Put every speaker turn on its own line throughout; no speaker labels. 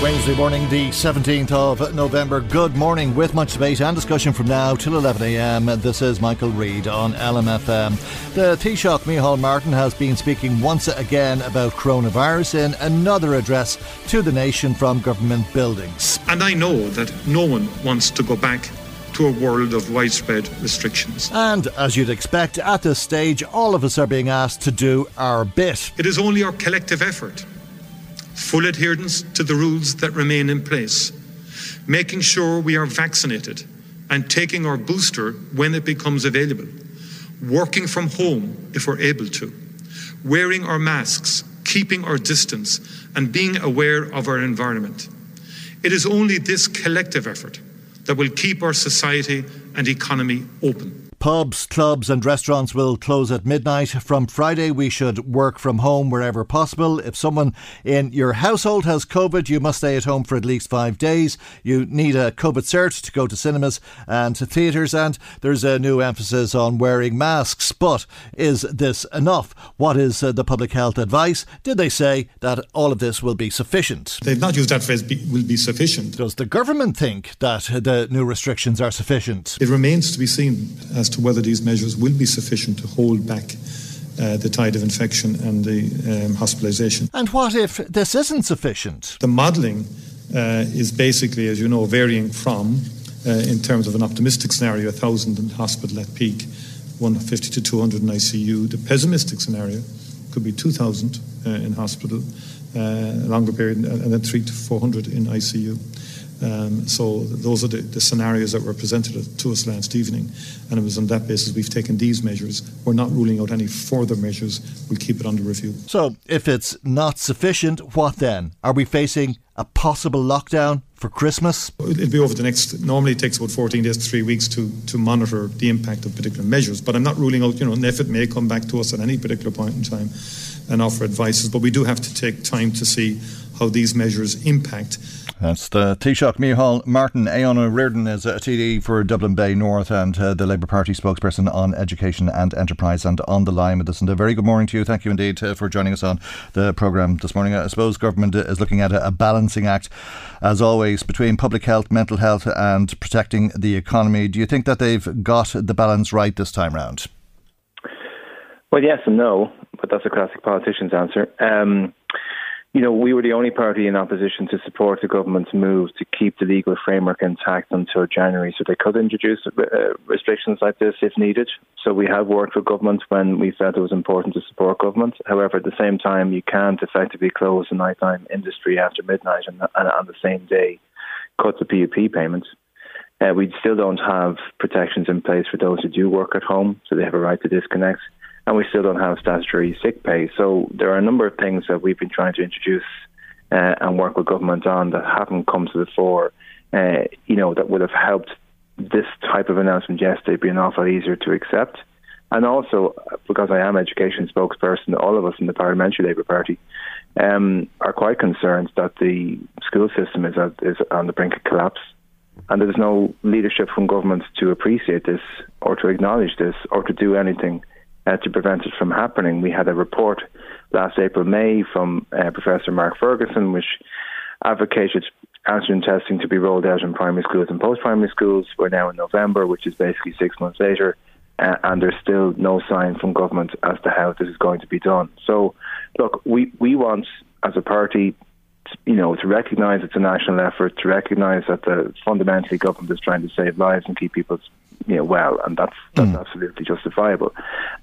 Wednesday morning, the 17th of November. Good morning, with much debate and discussion from now till 11am. This is Michael Reade on LMFM. The Taoiseach, Micheál Martin, has been speaking once again about coronavirus in another address to the nation from government buildings.
And I know that no one wants to go back to a world of widespread restrictions.
And as you'd expect, at this stage, all of us are being asked to do our bit.
It is only our collective effort full adherence to the rules that remain in place, making sure we are vaccinated and taking our booster when it becomes available, working from home if we're able to, wearing our masks, keeping our distance, and being aware of our environment. It is only this collective effort that will keep our society and economy open.
Pubs, clubs, and restaurants will close at midnight. From Friday, we should work from home wherever possible. If someone in your household has COVID, you must stay at home for at least five days. You need a COVID cert to go to cinemas and to theatres, and there's a new emphasis on wearing masks. But is this enough? What is uh, the public health advice? Did they say that all of this will be sufficient?
They've not used that phrase, be, will be sufficient.
Does the government think that the new restrictions are sufficient?
It remains to be seen as to whether these measures will be sufficient to hold back uh, the tide of infection and the um, hospitalisation.
And what if this isn't sufficient?
The modelling uh, is basically, as you know, varying from, uh, in terms of an optimistic scenario, 1,000 in hospital at peak, 150 to 200 in ICU. The pessimistic scenario could be 2,000 uh, in hospital, uh, a longer period, and then 3 to 400 in ICU. Um, so those are the, the, scenarios that were presented to us last evening, and it was on that basis we've taken these measures. We're not ruling out any further measures. We'll keep it under review.
So, if it's not sufficient, what then? Are we facing a possible lockdown for Christmas?
It'll be over the next. Normally, it takes about 14 days to three weeks to to monitor the impact of particular measures. But I'm not ruling out. You know, NPHET may come back to us at any particular point in time and offer advices. But we do have to take time to see how these measures impact.
That's the Taoiseach Micheál Martin. Aodhán Ríordáin is a TD for Dublin Bay North and uh, the Labour Party spokesperson on education and enterprise and on the line with us. And a very good morning to you. Thank you indeed uh, for joining us on the programme this morning. I suppose government is looking at a, a balancing act, as always, between public health, mental health and protecting the economy. Do you think that they've got the balance right this time round?
Well, yes and no, but that's a classic politician's answer. Um, you know, we were the only party in opposition to support the government's move to keep the legal framework intact until January, so they could introduce uh, restrictions like this if needed. So we have worked with government when we felt it was important to support government. However, at the same time, you can't effectively close the nighttime industry after midnight and, and on the same day cut the PUP payments. Uh, we still don't have protections in place for those who do work at home, so they have a right to disconnect and we still don't have statutory sick pay. So there are a number of things that we've been trying to introduce uh, and work with government on that haven't come to the fore. Uh, you know, that would have helped this type of announcement yesterday be an awful lot easier to accept. And also, because I am education spokesperson, all of us in the Parliamentary Labour Party um, are quite concerned that the school system is, at, is on the brink of collapse. And there's no leadership from government to appreciate this or to acknowledge this or to do anything uh, to prevent it from happening. We had a report last April, May from uh, Professor Mark Ferguson, which advocated antigen testing to be rolled out in primary schools and post-primary schools. We're now in November, which is basically six months later, uh, and there's still no sign from government as to how this is going to be done. So, look, we, we want, as a party, you know, to recognise it's a national effort, to recognise that the fundamentally government is trying to save lives and keep people, you know, well, and that's that's mm. absolutely justifiable.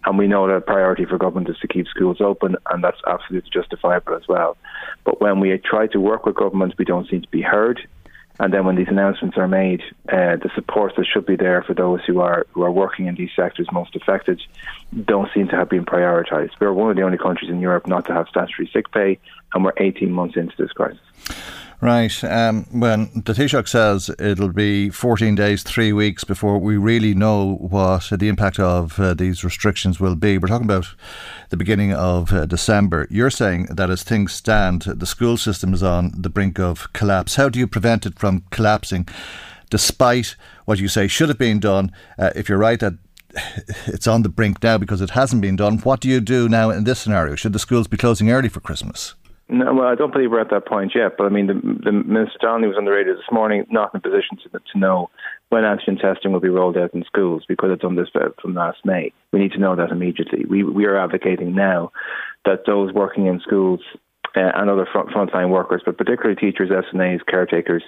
And we know that a priority for government is to keep schools open, and that's absolutely justifiable as well. But when we try to work with government, we don't seem to be heard. And then when these announcements are made, uh, the support that should be there for those who are who are working in these sectors most affected don't seem to have been prioritised. We're one of the only countries in Europe not to have statutory sick pay, and we're 18 months into this crisis.
Right. Um, when the Taoiseach says it'll be 14 days, three weeks before we really know what the impact of uh, these restrictions will be, we're talking about the beginning of uh, December. You're saying that as things stand, the school system is on the brink of collapse. How do you prevent it from collapsing, despite what you say should have been done? Uh, if you're right that it's on the brink now because it hasn't been done, what do you do now in this scenario? Should the schools be closing early for Christmas?
No, well, I don't believe we're at that point yet. But I mean, the, the Minister Donnelly was on the radio this morning, not in a position to, to know when antigen testing will be rolled out in schools because it's on this from last May. We need to know that immediately. We we are advocating now that those working in schools uh, and other front, frontline workers, but particularly teachers, SNAs, caretakers,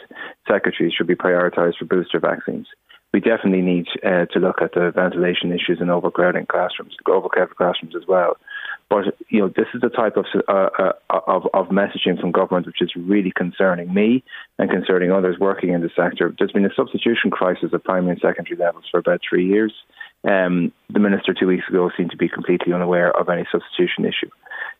secretaries, should be prioritised for booster vaccines. We definitely need uh, to look at the ventilation issues and overcrowding classrooms, overcrowded classrooms as well. But you know, this is the type of, uh, uh, of of messaging from government which is really concerning me and concerning others working in the sector. There's been a substitution crisis at primary and secondary levels for about three years. Um, the minister two weeks ago seemed to be completely unaware of any substitution issue.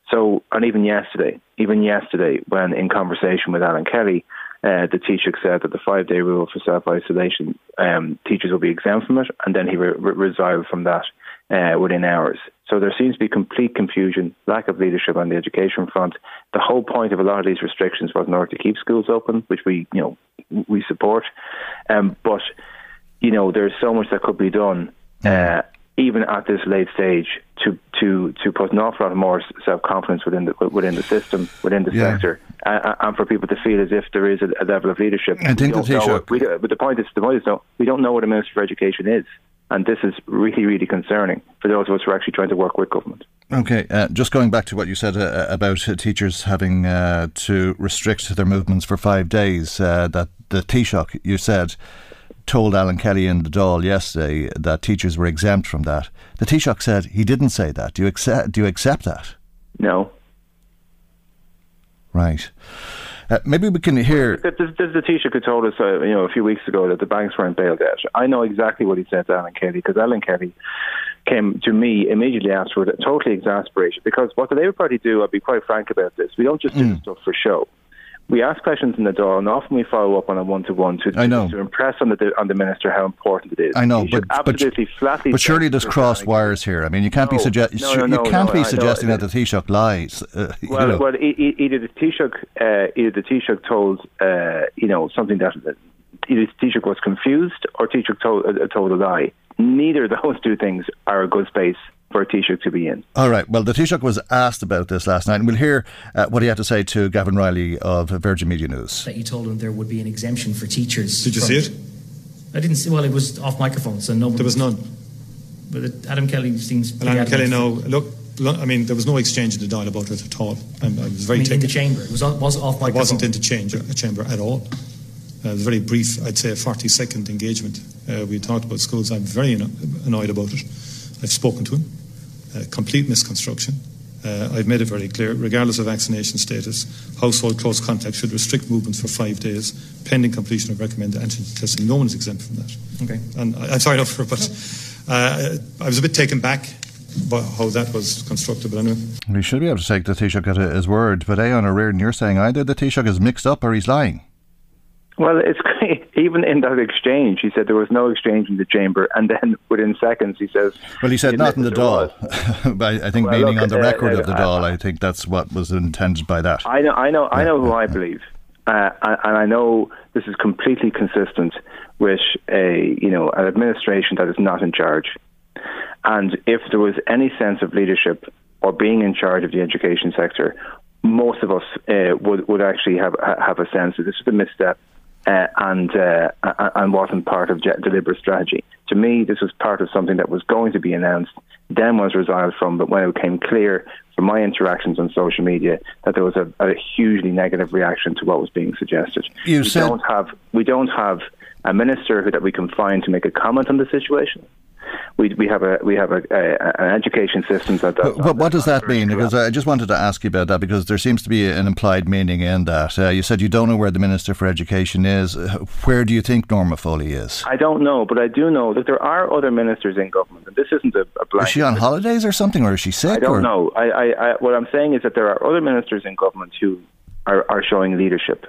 So, and even yesterday, even yesterday, when in conversation with Alan Kelly, uh, the Taoiseach said that the five day rule for self isolation, um, teachers will be exempt from it, and then he re- re- from that uh, within hours. So there seems to be complete confusion, lack of leadership on the education front. The whole point of a lot of these restrictions was in order to keep schools open, which we, you know, we support. Um, but you know, there's so much that could be done, uh, even at this late stage, to to to put an awful lot more self confidence within the within the system, within the yeah. sector, uh, and for people to feel as if there is a, a level of leadership.
I think the Taoiseach.
But the point is, the point is, no, we don't know what a minister for education is. And this is really, really concerning for those of us who are actually trying to work with government.
Okay, uh, just going back to what you said uh, about uh, teachers having uh, to restrict their movements for five days, uh, that the Taoiseach, you said, told Alan Kelly in the Dáil yesterday that teachers were exempt from that. The Taoiseach said he didn't say that. Do you accept, do you accept that?
No.
Right. Uh, maybe we can hear.
There's, there's the Taoiseach who told us, uh, you know, a few weeks ago that the banks weren't bailed out. I know exactly what he said to Alan Kelly because Alan Kelly came to me immediately afterward, totally exasperated. Because what the Labour Party do, I'll be quite frank about this, we don't just do mm. stuff for show we ask questions in the Dáil, and often we follow up on a one-to-one to,
I know.
to impress on the on the minister how important it is.
I know, but absolutely but, flatly. But surely there's cross wires here. I mean, you can't no, be suggesting no, no, you can't be suggesting that the Taoiseach lies. Uh,
well,
you know.
well, either the Taoiseach, uh, either the Taoiseach told uh, you know something that either the Taoiseach was confused or Taoiseach told, uh, told a lie. Neither of those two things are a good space for a Taoiseach to be in.
All right. Well, the Taoiseach was asked about this last night, and we'll hear uh, what he had to say to Gavin Reilly of Virgin Media News.
That you told him there would be an exemption for teachers.
Did you see it?
I didn't see. Well, it was off microphone, so no.
There was none.
But it, Alan Kelly seems.
Well, Alan Kelly, no. Look, I mean, there was no exchange in the Dáil about it at all. I, I was very
I mean, in the chamber. It was, was off microphone.
It wasn't in the chamber, a chamber at all. Uh, it was a very brief, I'd say, a 40 second engagement. Uh, we talked about schools. I'm very annoyed about it. I've spoken to him complete misconstruction. Uh, I've made it very clear, regardless of vaccination status, household close contacts should restrict movements for five days, pending completion of recommended antigen testing. No one is exempt from that.
Okay.
And I, am sorry, for, but uh, I was a bit taken back by how that was constructed. But anyway,
we should be able to take the Taoiseach at his word. But Aodhán Ó Ríordáin, you're saying either the Taoiseach is mixed up or he's lying.
Well, it's even in that exchange, he said there was no exchange in the chamber, and then within seconds he says.
Well, he said not in the Dáil, but I think well, meaning look, on the uh, record uh, of the Dáil. I think that's what was intended by that.
I know, I know, I know who I believe, uh, and I know this is completely consistent with a you know an administration that is not in charge. And if there was any sense of leadership or being in charge of the education sector, most of us uh, would would actually have have a sense that this is a misstep uh, and uh, and wasn't part of deliberate strategy. To me, this was part of something that was going to be announced, then was resiled from. But when it became clear from my interactions on social media that there was a, a hugely negative reaction to what was being suggested.
You
we
said
don't have we don't have a minister that we can find to make a comment on the situation we we have a we have a, a an education system that.
Does what, what does that mean? Because I just wanted to ask you about that because there seems to be an implied meaning in that. Uh, you said you don't know where the minister for education is. Where do you think Norma Foley is?
I don't know, but I do know that there are other ministers in government, and this isn't a, a blind.
Is she on holidays or something, or is she sick?
I don't
or?
know. I, I, I, what I'm saying is that there are other ministers in government who are, are showing leadership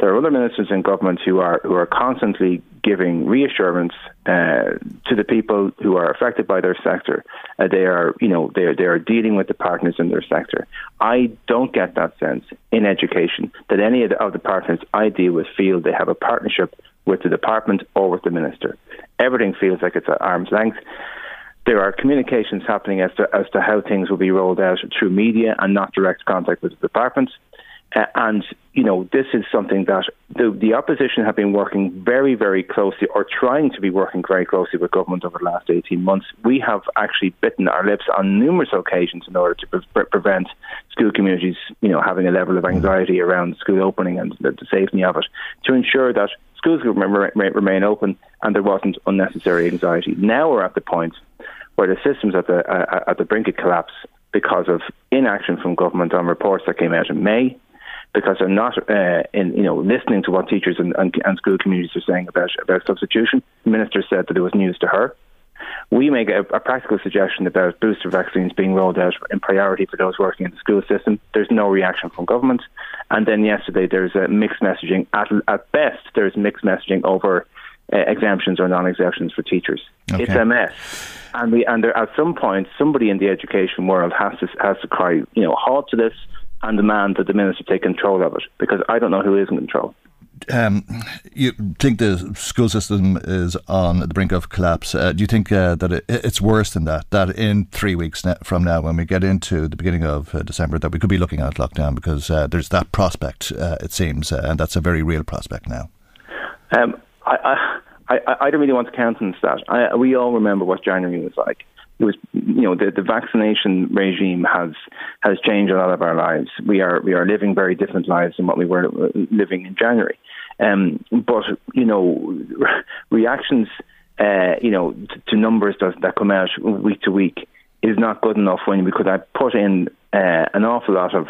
there are other ministers in government who are who are constantly giving reassurance uh, to the people who are affected by their sector. Uh, they are, you know, they are, they are dealing with the partners in their sector. I don't get that sense in education that any of the, of the partners I deal with feel they have a partnership with the department or with the minister. Everything feels like it's at arm's length there are communications happening as to as to how things will be rolled out through media and not direct contact with the department. Uh, and, you know, this is something that the, the opposition have been working very, very closely or trying to be working very closely with government over the last 18 months. We have actually bitten our lips on numerous occasions in order to pre- prevent school communities, you know, having a level of anxiety around school opening and the, the safety of it to ensure that schools remain open and there wasn't unnecessary anxiety. Now we're at the point where the system's at the, uh, at the brink of collapse because of inaction from government on reports that came out in May because they're not uh, in you know listening to what teachers and, and, and, school communities are saying about about substitution. The minister said that it was news to her. We make a, a, practical suggestion about booster vaccines being rolled out in priority for those working in the school system. There's no reaction from government. And then yesterday there's a mixed messaging. At, at best, there's mixed messaging over uh, exemptions or non-exemptions for teachers. Okay. It's a mess. And we and there, at some point, somebody in the education world has to has to cry, you know, halt to this and demand that the minister take control of it because I don't know who is in control.
Um, you think the school system is on the brink of collapse? Uh, do you think uh, that it, it's worse than that? That in three weeks from now, when we get into the beginning of uh, December, that we could be looking at lockdown because uh, there's that prospect, uh, it seems, uh, and that's a very real prospect now.
Um, I, I, I, I, don't really want to countenance that. I, we all remember what January was like it was you know the, the vaccination regime has has changed a lot of our lives. We are we are living very different lives than what we were living in January. Um, but you know reactions uh, you know to, to numbers that, that come out week to week is not good enough when we could have put in uh, an awful lot of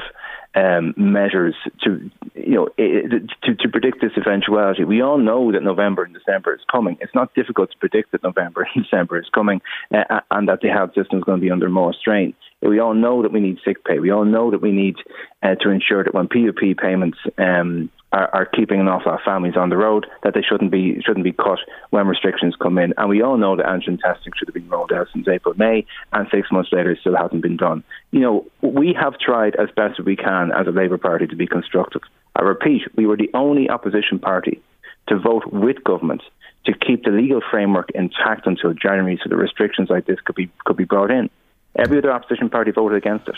um, measures to you know to, to predict this eventuality. We all know that November and December is coming. It's not difficult to predict that November and December is coming uh, and that the health system is going to be under more strain. We all know that we need sick pay. We all know that we need uh, to ensure that when PUP payments um, are, are, keeping an awful lot of families on the road, that they shouldn't be shouldn't be cut when restrictions come in. And we all know that antigen testing should have been rolled out since April, May, and six months later it still hasn't been done. You know, we have tried as best as we can as a Labour Party to be constructive. I repeat, we were the only opposition party to vote with government to keep the legal framework intact until January, so the restrictions like this could be could be brought in. Every other opposition party voted against it.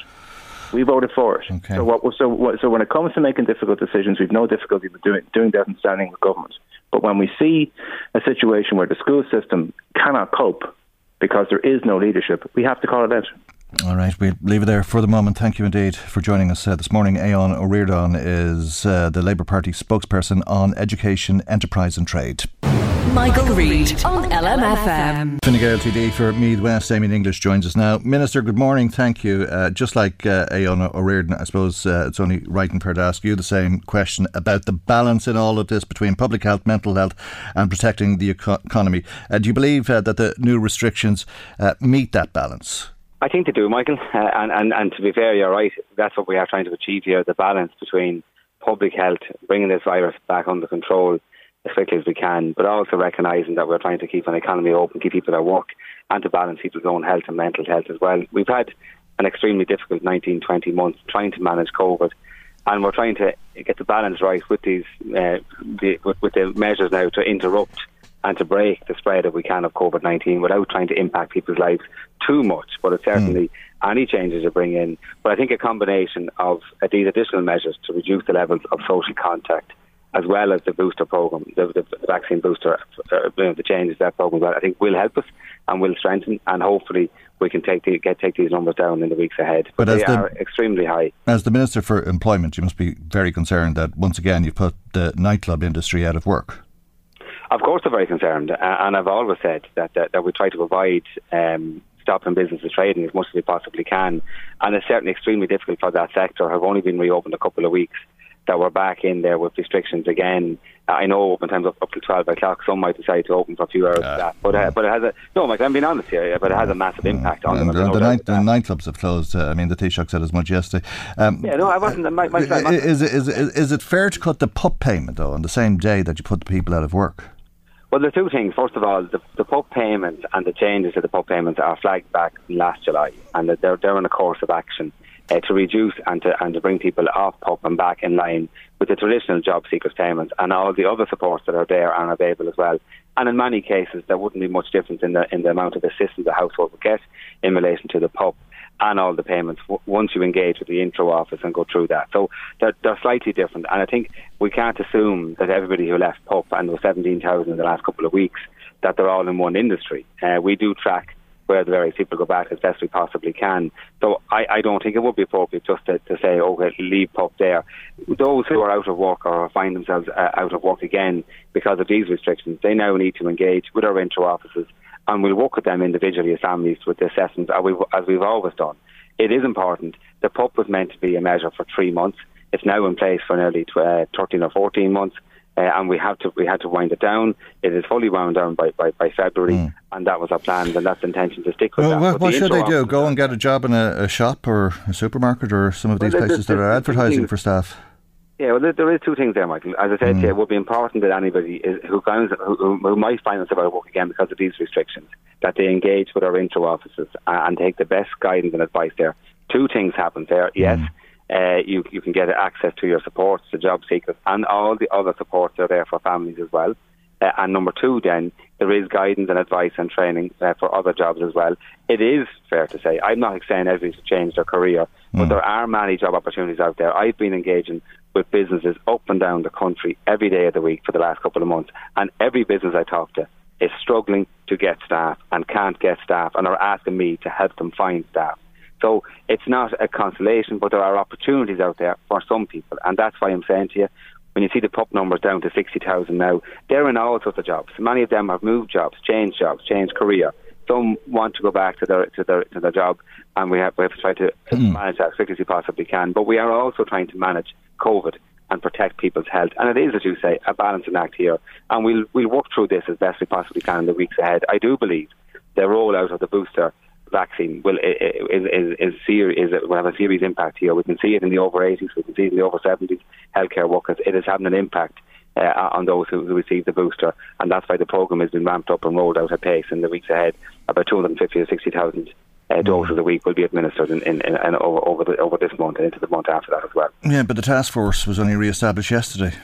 We voted for it. Okay. So, what, so, what, so when it comes to making difficult decisions, we've no difficulty with doing, doing that and standing with government. But when we see a situation where the school system cannot cope because there is no leadership, we have to call it out.
All right, we'll leave it there for the moment. Thank you indeed for joining us uh, this morning. Aon Ríordáin is uh, the Labour Party spokesperson on education, enterprise and trade.
Michael, Reade on LMFM.
Fine Gael TD for Meath West. Damien English joins us now. Minister, good morning. Thank you. Uh, just like uh, Aodhán Ó I suppose uh, it's only right and fair to ask you the same question about the balance in all of this between public health, mental health, and protecting the eco- economy. Uh, do you believe uh, that the new restrictions uh, meet that balance?
I think they do, Michael. Uh, and, and, and to be fair, you're right. That's what we are trying to achieve here the balance between public health, bringing this virus back under control as quickly as we can, but also recognising that we're trying to keep an economy open, keep people at work, and to balance people's own health and mental health as well. We've had an extremely difficult 19, 20 months trying to manage COVID, and we're trying to get the balance right with these uh, the, with, with, the measures now to interrupt and to break the spread if we can of COVID 19 without trying to impact people's lives too much. But it's certainly mm. any changes to bring in. But I think a combination of these additional measures to reduce the levels of social contact as well as the booster program, the, the, vaccine booster, uh, you know, the changes that program, I think will help us and will strengthen, and hopefully we can take the, get take these numbers down in the weeks ahead. But, but they the, are extremely high.
As the Minister for Employment, you must be very concerned that once again you've put the nightclub industry out of work.
Of course, they're very concerned, and I've always said that that, that we try to provide. Um, stopping businesses trading as much as we possibly can. And it's certainly extremely difficult for that sector. Have only been reopened a couple of weeks that we're back in there with restrictions again. Uh, I know open times up, up to 12 o'clock. Some might decide to open for a few hours. Uh, that. But, uh, but it has a, no, Mike, I'm being honest here, but it has a massive impact on them.
The, the, night, the nightclubs have closed. Uh, I mean, the Taoiseach said as much yesterday.
Um, yeah, no, I wasn't. My, my, my,
is, it, is, it, is it fair to cut the pup payment, though, on the same day that you put the people out of work?
Well, there are two things. First of all, the, the PUP payments and the changes to the PUP payments are flagged back last July, and they're, they're in a course of action uh, to reduce and to, and to bring people off PUP and back in line with the traditional job seekers payments and all the other supports that are there and available as well. And in many cases, there wouldn't be much difference in the in the amount of assistance the household would get in relation to the PUP and all the payments w- once you engage with the Intreo office and go through that. So they're, they're slightly different. And I think we can't assume that everybody who left PUP, and were 17,000 in the last couple of weeks, that they're all in one industry. Uh, we do track where the various people go back as best we possibly can. So I, I don't think it would be appropriate just to, to say, okay, leave PUP there. Those who are out of work or find themselves uh, out of work again because of these restrictions, they now need to engage with our Intreo offices and we'll work with them individually as families with the assessments as we've, as we've always done. It is important. The PUP was meant to be a measure for three months. It's now in place for nearly uh, 13 or 14 months. Uh, and we have to we had to wind it down. It is fully wound down by, by, by February, mm. and that was our plan, and that's the intention to stick with
well,
that.
What, what should they do? Go and get a job in a, a, shop or a supermarket or some of these well, places that are advertising for staff?
Yeah, well, there, there is two things there, Michael. As I said, mm. it would be important that anybody is, who, finds, who, who might find themselves out of work again because of these restrictions, that they engage with our Intreo offices and take the best guidance and advice there. Two things happen there. Yes, mm. Uh, you you can get access to your supports, the job seekers, and all the other supports are there for families as well. Uh, and number two, then there is guidance and advice and training uh, for other jobs as well. It is fair to say I'm not saying everybody's changed their career, but mm. there are many job opportunities out there. I've been engaging with businesses up and down the country every day of the week for the last couple of months, and every business I talk to is struggling to get staff and can't get staff and are asking me to help them find staff. So it's not a consolation, but there are opportunities out there for some people, and that's why I'm saying to you, when you see the PUP numbers down to 60,000 now, they're in all sorts of jobs. Many of them have moved jobs, changed jobs, changed career. Some want to go back to their to their to their job, and we have we have to try to mm. manage that as quickly as we possibly can. But we are also trying to manage COVID and protect people's health. And it is, as you say, a balancing act here. And we'll we'll work through this as best we possibly can in the weeks ahead. I do believe the rollout of the booster vaccine will is is, is, is, will have a serious impact here. We can see it in the over 80s, we can see it in the over 70s healthcare workers. It is having an impact. Uh, on those who, who receive the booster, and that's why the program has been ramped up and rolled out at pace in the weeks ahead. About 250 to 60,000 uh, doses a week will be administered in, in, in, in over, over, the, over this month and into the month after that as well.
Yeah, but the task force was only re-established yesterday.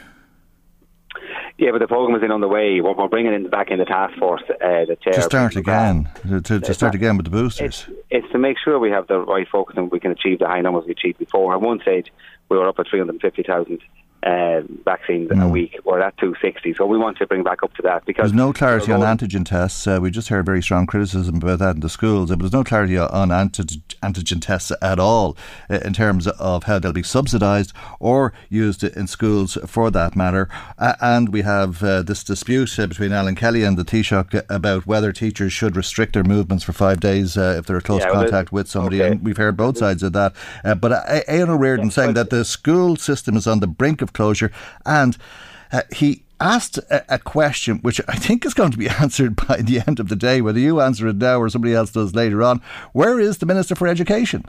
Yeah, but the program is in on the way. What we're bringing in back in the task force, uh, the chair
to start again, to, to, to start again with the boosters.
It's, it's, to make sure we have the right focus and we can achieve the high numbers we achieved before. At one stage, we were up at three hundred fifty thousand uh, vaccines mm. a week. We're at 260, so we want to bring back up to that because
there's no clarity on antigen tests. Uh, we just heard very strong criticism about that in the schools, but there's no clarity on antigen, antigen tests at all uh, in terms of how they'll be subsidised or used in schools for that matter. Uh, and we have uh, this dispute uh, between Alan Kelly and the Taoiseach about whether teachers should restrict their movements for five days if they're in close yeah, well, contact with somebody. Okay. And we've heard both sides of that. but Aodhán Ó yeah, saying that the school system is on the brink of of closure. And uh, he asked a, a, question which I think is going to be answered by the end of the day, whether you answer it now or somebody else does later on. Where is the Minister for Education?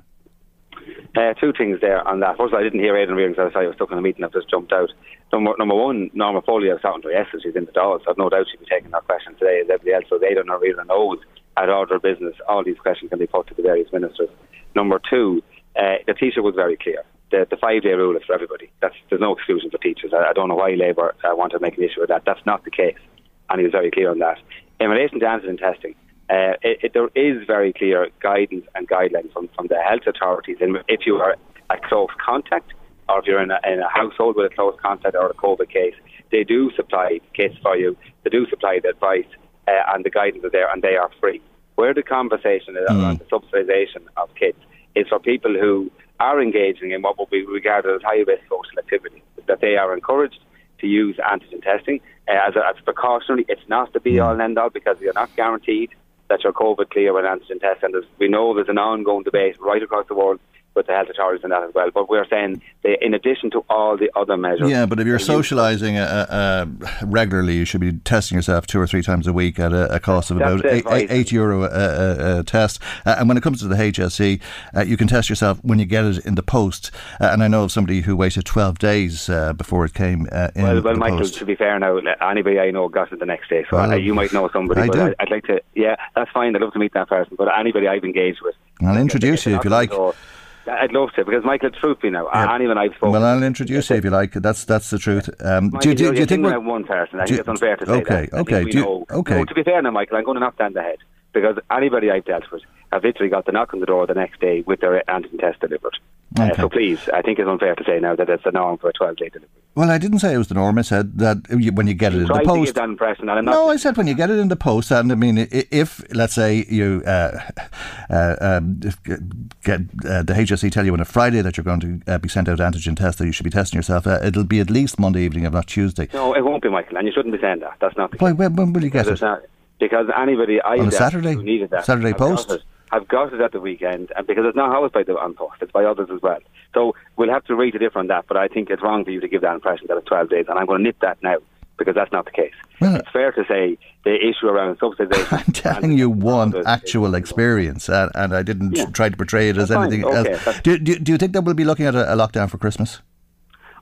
Uh, two things there on that. First, I didn't hear Aodhán Ríordáin because I was stuck in a meeting. I've just jumped out. Number, number one, Norma Foley, I was talking to. She's in the dolls. I've no doubt she'll be taking that question today as everybody else. So Aodhán Ríordáin knows at order business all these questions can be put to the various ministers. Number two, uh, the teacher was very clear the, the five day rule is for everybody. That's, there's no exclusion for teachers. I, I don't know why Labour uh, want to make an issue of that. That's not the case. and he was very clear on that. In relation to antigen testing, uh, it, it, there is very clear guidance and guidelines from, from the health authorities. And if you are a close contact, or if you're in a, in a household with a close contact or a COVID case, they do supply kits for you. They do supply the advice, uh, and the guidance is there, and they are free. Where the conversation is
Mm.
around the subsidisation of kits is for people who are engaging in what would be regarded as high risk social activity, that they are encouraged to use antigen testing uh, as, a, as precautionary. It's not the be all and end all because you're not guaranteed that you're COVID clear with antigen test. And we know there's an ongoing debate right across the world with the health authorities and that as well. But we're saying that in addition to all the other measures.
Yeah, but if you're
they
socialising uh, uh, regularly, you should be testing yourself two or three times a week at a, a cost of about eight,
advice.
eight, eight euro a, a, test. Uh, and when it comes to the HSE, uh, you can test yourself when you get it in the post. Uh, and I know of somebody who waited 12 days uh, before it came uh, in
Well, well, Michael.
post.
To be fair, now anybody I know got it the next day, so
Well,
you might know somebody.
I
but
do.
I, I'd like to. Yeah, that's fine. I'd love to meet that person. But anybody I've engaged with,
I'll introduce you if you like.
So, I'd love to because Michael, truth be now,
Yeah.
anyone I've spoken.
Well, I'll introduce you if you like. That's that's the truth. Um,
Michael,
do, you- do, you- do you think we're
one person? I think
you-
it's unfair to say
okay,
that.
Okay, okay.
No, to be fair now, Michael, I'm going to knock down the head because anybody I've dealt with have literally got the knock on the door the next day with their antigen test delivered. Uh, so please, I think it's unfair to say now that it's the norm for a 12 day delivery.
Well, I didn't say it was the norm. I said that when you get it in the
to
post.
that impression, and I'm not.
No, I said when you get it in the post, and I mean, if let's say you uh, uh, um, get uh, the HSE tell you on a Friday that you're going to uh, be sent out antigen test that you should be testing yourself, uh, it'll be at least Monday evening, if not Tuesday.
No, it won't be, Michael, and you shouldn't be saying that. That's not the
Why, when, when will you get
Because
it?
not- Because anybody I
On a Saturday?
needed that
Saturday post?
it- have got it at the weekend, and because it's not housed by the on post, it's by others as well. So we'll have to read a different that. But I think it's wrong for you to give that impression that it's 12 days, and I'm going to nip that now because that's not the case.
Well,
it's fair to say the issue around subsidisation.
I'm telling you one actual experience, and, and I didn't
Yeah.
try to portray it as
That's
anything
Okay,
else. Do, do, do you think that we'll be looking at a, a lockdown for Christmas?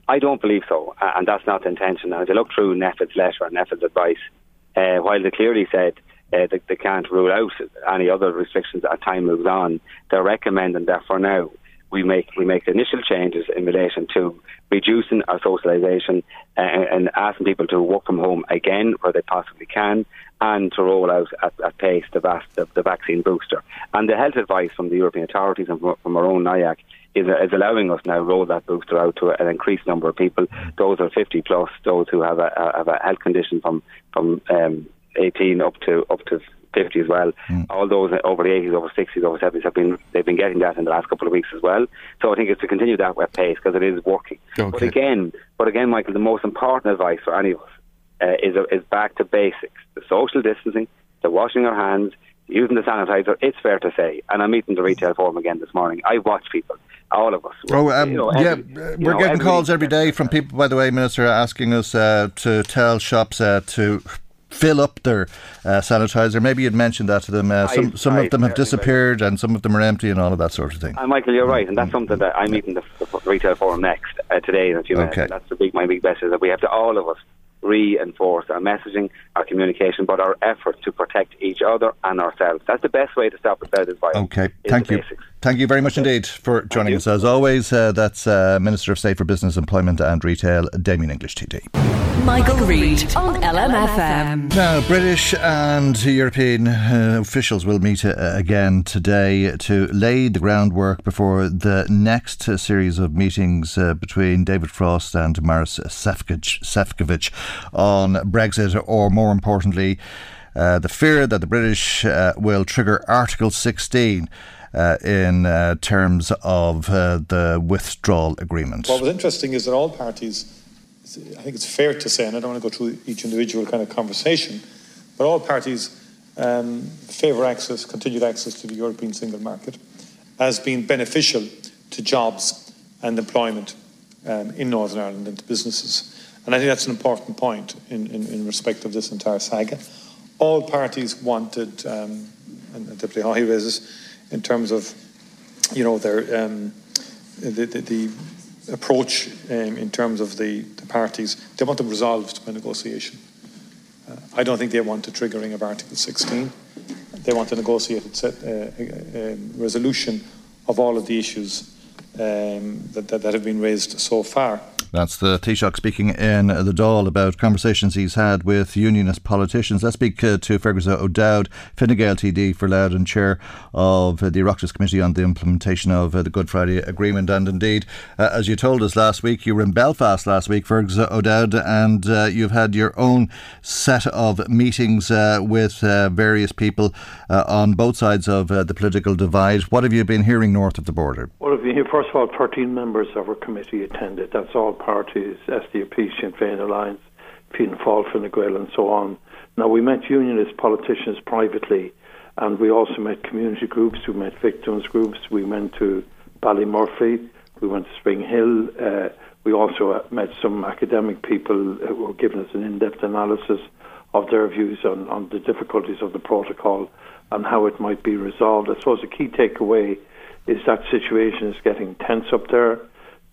I don't believe so, and that's not the intention. Now, if you look through NPHET's letter and NPHET's advice, uh, while they clearly said uh, they, they can't rule out any other restrictions as time moves on, they're recommending that for now we make we make initial changes in relation to reducing our socialisation uh, and asking people to work from home again where they possibly can, and to roll out at, at pace the, vas- the, the vaccine booster. And the health advice from the European authorities and from, our own NIAC is, is allowing us now roll that booster out to an increased number of people. Those are 50 plus, those who have a, a- have a health condition from from um, 18 up to up to 50 as well. All those over the 80s, over 60s, over 70s have been they've been getting that in the last couple of weeks as well. So I think it's to continue that at pace because it is working. But again, but again, Michael, the most important advice for any of us uh, is is back to basics: the social distancing, the washing our hands, using the sanitizer. It's fair to say, and I'm meeting the retail forum again this morning. I watch people, all of us.
Oh, um,
You know,
yeah,
every-
uh, we're
know,
getting
every-
calls every day from people, by the way, Minister, asking us uh, to tell shops uh, to fill up their uh, sanitizer. Maybe you'd mentioned that to them. Uh, some
I've-
some of
I've
them have
heard about it.
disappeared and some of them are empty and all of that sort of thing.
Uh, Michael, you're right, and that's something that I'm meeting the, the retail forum next uh, today a few.
Okay.
That's the big, my big message that we have to all of us reinforce our messaging, our communication, but our effort to protect each other and ourselves. That's the best way to stop it this virus.
Okay, thank
the
you.
basics.
Thank you very much indeed for joining us. As always, uh, that's uh, Minister of State for Business, Employment and Retail, Damien English TD.
Michael Reade on LMFM.
Now, British and European uh, officials will meet uh, again today to lay the groundwork before the next uh, series of meetings uh, between David Frost and Maroš Sefcovic, Sefcovic on Brexit, or more importantly, uh, the fear that the British uh, will trigger Article 16 uh, in uh, terms of uh, the withdrawal agreement.
What was interesting is that all parties, I think it's fair to say, and I don't want to go through each individual kind of conversation, but all parties um, favour access, continued access to the European single market as being beneficial to jobs and employment um, in Northern Ireland and to businesses. And I think that's an important point in, in, in respect of this entire saga. All parties wanted, um, and Deputy Haughey raises, in terms of, you know, their um, the, the, the approach um, in terms of the, the parties, they want them resolved by negotiation. Uh, I don't think they want a triggering of Article 16. They want a negotiated set, uh, uh, um, resolution of all of the issues um, that, that, that have been raised so far.
That's the Taoiseach speaking in the Dáil about conversations he's had with unionist politicians. Let's speak uh, to Fergus O'Dowd, Fine Gael TD for Louth and chair of uh, the Oireachtas Committee on the implementation of uh, the Good Friday Agreement. And indeed, uh, as you told us last week, you were in Belfast last week, Fergus O'Dowd, and uh, you've had your own set of meetings uh, with various people on both sides of the political divide. What have you been hearing north of the border?
Well, first of all, 13 members of our committee attended. That's all parties, SDP, Sinn Féin Alliance, Fianna Fáil, Fine Gael, and so on. Now, we met unionist politicians privately, and we also met community groups, we met victims groups, we went to Ballymurphy, we went to Spring Hill. Uh, we also uh, met some academic people who were giving us an in depth analysis of their views on, on the difficulties of the protocol and how it might be resolved. I suppose the key takeaway is that situation is getting tense up there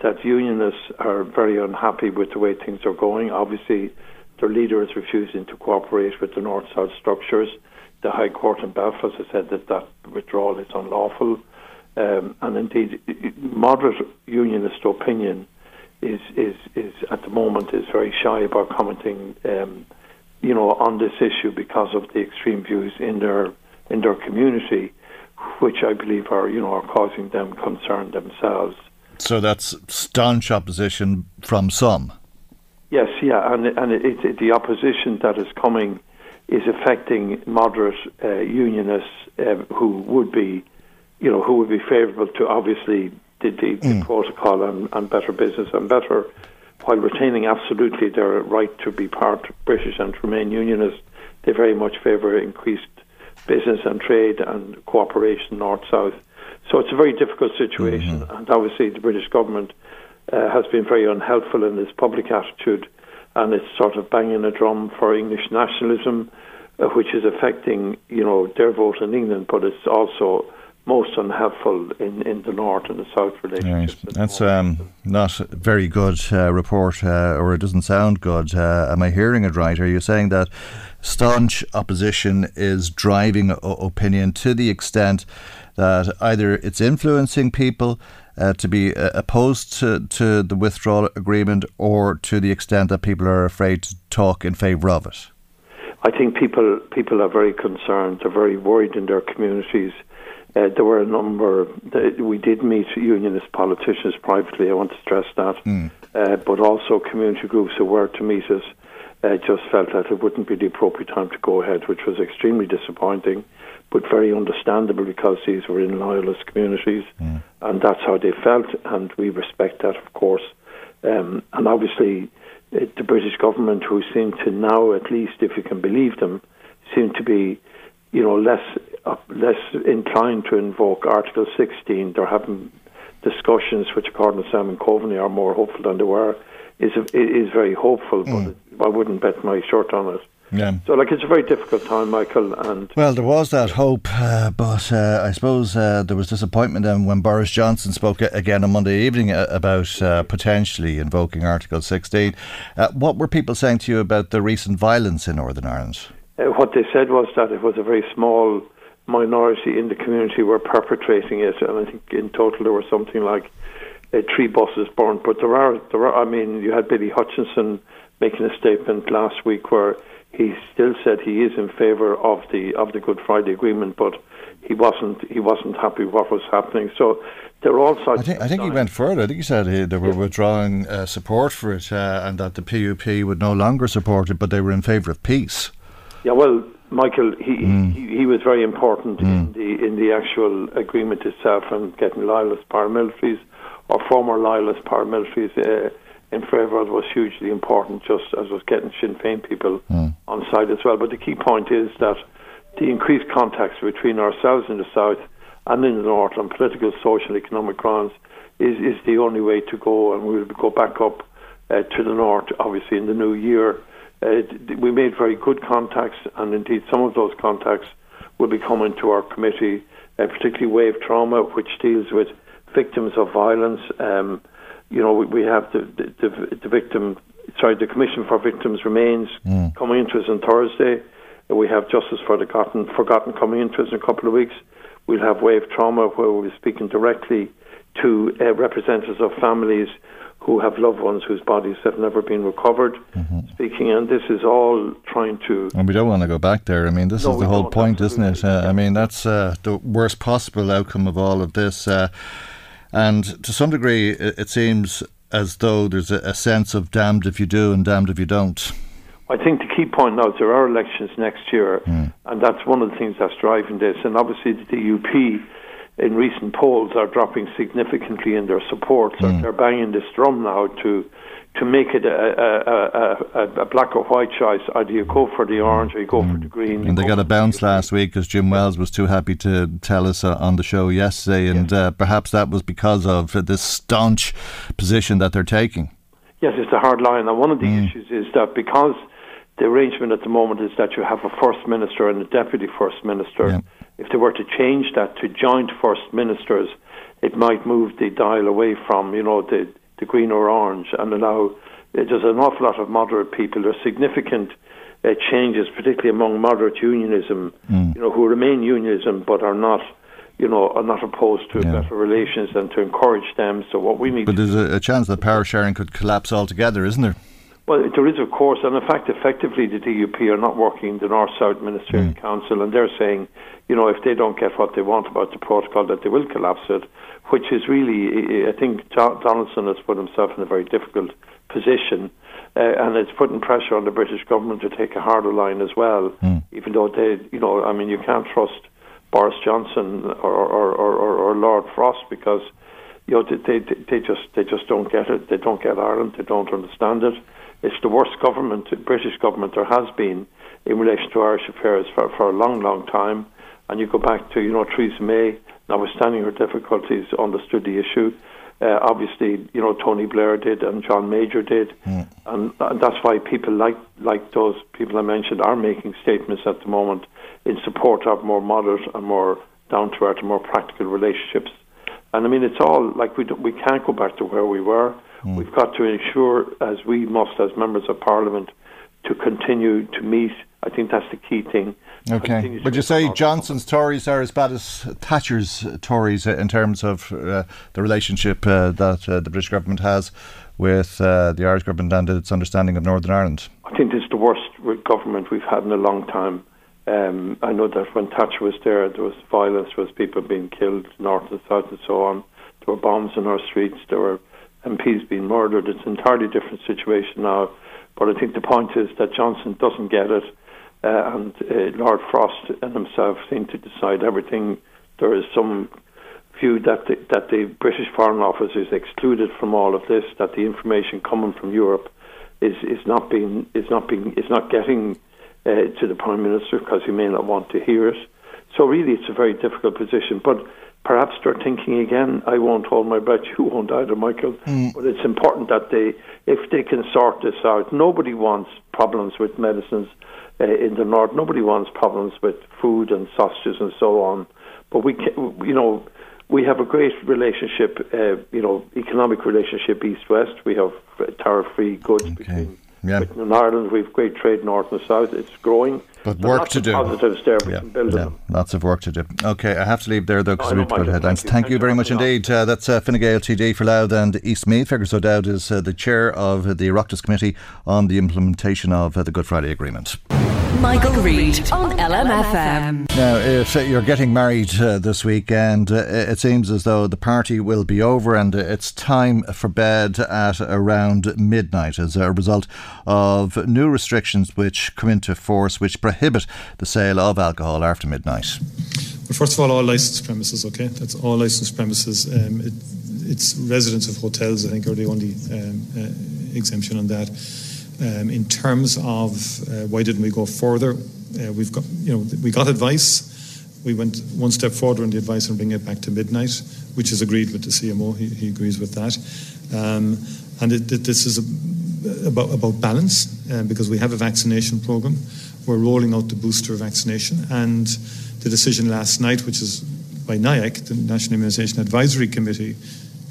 that unionists are very unhappy with the way things are going. Obviously, their leader is refusing to cooperate with the North South structures. The High Court in Belfast has said that that withdrawal is unlawful. Um, and indeed, moderate unionist opinion is, is, is at the moment is very shy about commenting, um, you know, on this issue because of the extreme views in their in their community, which I believe are you know are causing them concern themselves.
So that's staunch opposition from some.
Yes, yeah, and and it, it, the opposition that is coming is affecting moderate uh, unionists uh, who would be, you know, who would be favourable to obviously the, the, mm. the protocol and, and, better business and better, while retaining absolutely their right to be part British and to remain unionist. They very much favour increased business and trade and cooperation north south. So it's a very difficult situation, mm-hmm. and obviously the British government uh, has been very unhelpful in its public attitude, and it's sort of banging a drum for English nationalism, uh, which is affecting you know their vote in England, but it's also most unhelpful in, in the north and the south relationships.
Right. That's um, not a very good uh, report, uh, or it doesn't sound good. Uh, am I hearing it right? Are you saying that staunch opposition is driving o- opinion to the extent that either it's influencing people uh, to be uh, opposed to, to the withdrawal agreement or to the extent that people are afraid to talk in favour of it?
I think people people are very concerned. They're very worried in their communities. Uh, there were a number. we did meet unionist politicians privately. I want to stress that, mm. uh, but also community groups who were to meet us uh, just felt that it wouldn't be the appropriate time to go ahead, which was extremely disappointing but very understandable because these were in loyalist communities, mm. and that's how they felt, and we respect that, of course. Um, and obviously, it, the British government, who seem to now, at least, if you can believe them, seem to be, you know, less uh, less inclined to invoke Article 16. They're having discussions, which, according to Simon Coveney, are more hopeful than they were. is is very hopeful, mm. but I wouldn't bet my shirt on it. Yeah. So, like, it's a very difficult time, Michael. And
well, there was that hope, uh, but uh, I suppose uh, there was disappointment then when Boris Johnson spoke again on Monday evening uh, about uh, potentially invoking Article 16. Uh, what were people saying to you about the recent violence in Northern Ireland?
what they said was that it was a very small minority in the community were perpetrating it, and I think in total there were something like three buses burned. But there are, there are. I mean, you had Billy Hutchinson making a statement last week where he still said he is in favour of the of the Good Friday Agreement, but he wasn't he wasn't happy with what was happening. So there are all
sides. I think, I think he went further. I think he said he, they were yeah. withdrawing uh, support for it, uh, and that the PUP would no longer support it, but they were in favour of peace.
Yeah, well, Michael, he, mm. he, he was very important mm. in the in the actual agreement itself and getting loyalist paramilitaries or former loyalist paramilitaries. Uh, in favour of was hugely important, just as was getting Sinn Féin people mm. on side as well. But the key point is that the increased contacts between ourselves in the south and in the north on political, social, economic grounds is, is the only way to go, and we will go back up uh, to the north, obviously, in the new year. Uh, we made very good contacts, and indeed, some of those contacts will be coming to our committee, uh, particularly Wave Trauma, which deals with victims of violence. Um, you know, we, we have the, the, the, victim, sorry, the Commission for Victims Remains mm. coming into us on Thursday. We have Justice for the Forgotten, Forgotten coming into us in a couple of weeks. We'll have Wave Trauma, where we'll be speaking directly to uh, representatives of families who have loved ones whose bodies have never been recovered. Mm-hmm. Speaking, and this is all trying to.
And we don't want to go back there. I mean, this
No,
is the whole point, isn't it? Uh, I mean, that's uh, the worst possible outcome of all of this. Uh, and to some degree, it, seems as though there's a, sense of damned if you do and damned if you don't.
I think the key point now is there are elections next year, hmm. and that's one of the things that's driving this. And obviously, the DUP in recent polls are dropping significantly in their support. So hmm. they're banging this drum now to to make it a, a, a, a, black or white choice. Either you go for the orange or you go for the green.
And they got a bounce last week because Jim Wells was too happy to tell us uh, on the show yesterday, and uh, perhaps that was because of uh, this staunch position that they're taking.
Yes, it's a hard line. And one of the issues is that because the arrangement at the moment is that you have a first minister and a deputy first minister,
Yeah.
if they were to change that to joint first ministers, it might move the dial away from, you know, the, the green or orange and allow. uh, There's an awful lot of moderate people. There's significant uh, changes, particularly among moderate unionism, you know, who remain unionism but are not, you know, are not opposed to
Yeah.
better relations and to encourage them. So what we need
But there's a, a chance that power sharing could collapse altogether, isn't there?
Well, there is, of course, and in fact, effectively, the DUP are not working the North South Ministerial Council, and they're saying, you know, if they don't get what they want about the protocol, that they will collapse it, which is really, I think Donaldson has put himself in a very difficult position, uh, and it's putting pressure on the British government to take a harder line as well, even though they, you know, I mean, you can't trust Boris Johnson or, or, or, or, or Lord Frost because you know they, they they just they just don't get it. They don't get Ireland. They don't understand it. It's the worst government, British government, there has been in relation to Irish affairs for, for a long, long time. And you go back to you know Theresa May, notwithstanding her difficulties, understood the issue. Uh, obviously, you know Tony Blair did and John Major did, and, and that's why people like like those people I mentioned are making statements at the moment in support of more moderate and more down to earth and more practical relationships. And I mean, it's all like we we can't go back to where we were. We've got to ensure, as we must, as members of Parliament, to continue to meet. I think that's the key thing.
Okay. Would you say Johnson's Tories are as bad as Thatcher's Tories in terms of uh, the relationship uh, that uh, the British government has with uh, the Irish government and its understanding of Northern Ireland?
I think this is the worst government we've had in a long time. Um, I know that when Thatcher was there, there was violence, there was people being killed north and south and so on. There were bombs in our streets. There were MPs being murdered. It's an entirely different situation now. But I think the point is that Johnson doesn't get it, uh, and uh, Lord Frost and himself seem to decide everything. There is some view that the, that the British Foreign Office is excluded from all of this. That the information coming from Europe is is not being is not being is not getting uh, to the Prime Minister because he may not want to hear it. So really, it's a very difficult position. But perhaps they're thinking again. I won't hold my breath. You won't either, Michael. But it's important that they, if they can sort this out. Nobody wants problems with medicines uh, in the north. Nobody wants problems with food and sausages and so on. But we, can, you know. We have a great relationship, uh, you know, economic relationship east-west. We have uh, tariff-free goods between
Yeah.
And Ireland. We've great trade north and south. It's growing.
But
are
work to do.
Positives there. We
Yeah,
can build
yeah, lots of work to do. Okay, I have to leave there though because
I
we
know,
have to go to headlines.
thank you.
Thank you
Thank
very much
for having me
indeed. Uh, that's uh, Fine Gael TD for Louth and East Meath. Fergus O'Dowd is uh, the chair of the Oireachtas Committee on the implementation of uh, the Good Friday Agreement.
Michael Reade on LMFM.
Now, if you're getting married uh, this weekend, uh, it seems as though the party will be over and uh, it's time for bed at around midnight as a result of new restrictions which come into force which prohibit the sale of alcohol after midnight.
Well, first of all, all licensed premises, okay? That's all licensed premises. Um, it, it's residents of hotels, I think, are the only um, uh, exemption on that. Um, in terms of uh, why didn't we go further, uh, we've got, you know, we got advice. We went one step further in the advice and bring it back to midnight, which is agreed with the CMO. He, he agrees with that. Um, and it, it- this is a, about, about balance um, because we have a vaccination program. We're rolling out the booster vaccination, and the decision last night, which is by NIAC, the National Immunisation Advisory Committee, uh,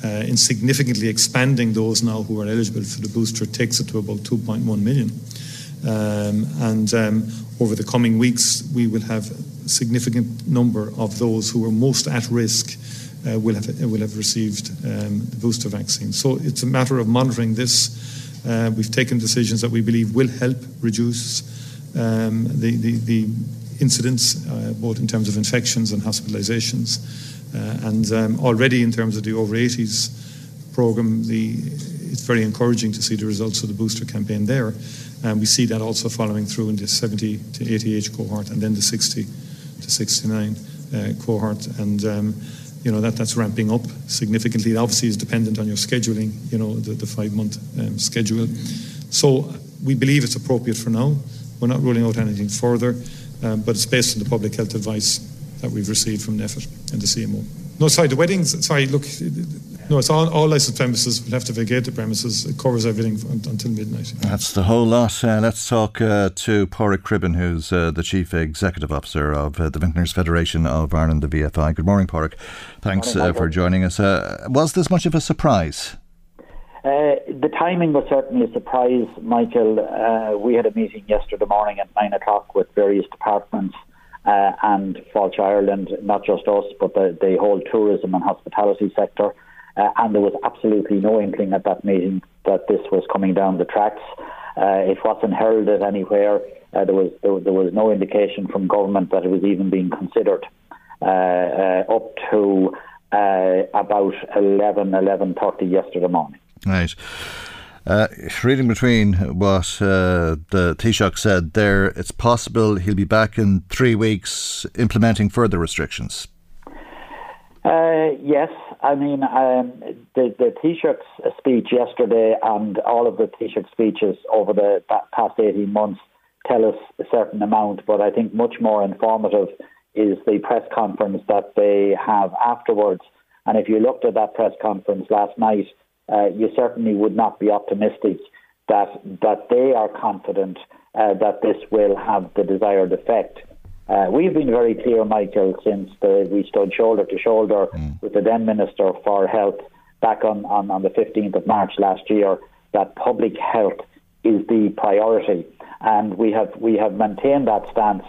in significantly expanding those now who are eligible for the booster, takes it to about 2.1 million. Um, and um, over the coming weeks, we will have a significant number of those who are most at risk uh, will have will have received um, the booster vaccine. So it's a matter of monitoring this. Uh, we've taken decisions that we believe will help reduce um, the, the, the incidents, uh, both in terms of infections and hospitalizations. Uh, and um, already in terms of the over 80s program, the, it's very encouraging to see the results of the booster campaign there. And we see that also following through in the 70 to 80 age cohort and then the 60 to 69 uh, cohort. And um, you know that that's ramping up significantly. It obviously is dependent on your scheduling, you know, the, the five month um, schedule. So we believe it's appropriate for now. We're not ruling out anything further, um, but it's based on the public health advice that we've received from NPHET and the CMO. No, sorry, the weddings. Sorry, look, no, it's all, all licensed premises will have to vacate the premises. It covers everything until midnight.
That's the whole lot. Uh, let's talk uh, to Pádraig Cribben, who's uh, the Chief Executive Officer of uh, the Vintners Federation of Ireland, the VFI. Good morning, Pádraig. Thanks morning, uh, for joining us. Uh, was this much of a surprise?
the timing was certainly a surprise, Michael. we had a meeting yesterday morning at nine o'clock with various departments and Fáilte Ireland, not just us, but the, the whole tourism and hospitality sector. Uh, and there was absolutely no inkling at that meeting that this was coming down the tracks. Uh, it wasn't heralded anywhere. Uh, there was there, there, was no indication from government that it was even being considered. Uh, uh, up to uh, about 11, 11.30 yesterday morning.
Right. Uh, reading between what uh, the Taoiseach said there, it's possible he'll be back in three weeks implementing further restrictions.
Uh, yes, I mean um, the the Taoiseach's speech yesterday and all of the Taoiseach speeches over the past eighteen months tell us a certain amount, but I think much more informative is the press conference that they have afterwards. And if you looked at that press conference last night, uh, you certainly would not be optimistic that that they are confident uh, that this will have the desired effect. Uh, we've been very clear, Michael, since the, we stood shoulder to shoulder mm. with the then Minister for Health back on, on, on the 15th of March last year that public health is the priority. And we have, we have maintained that stance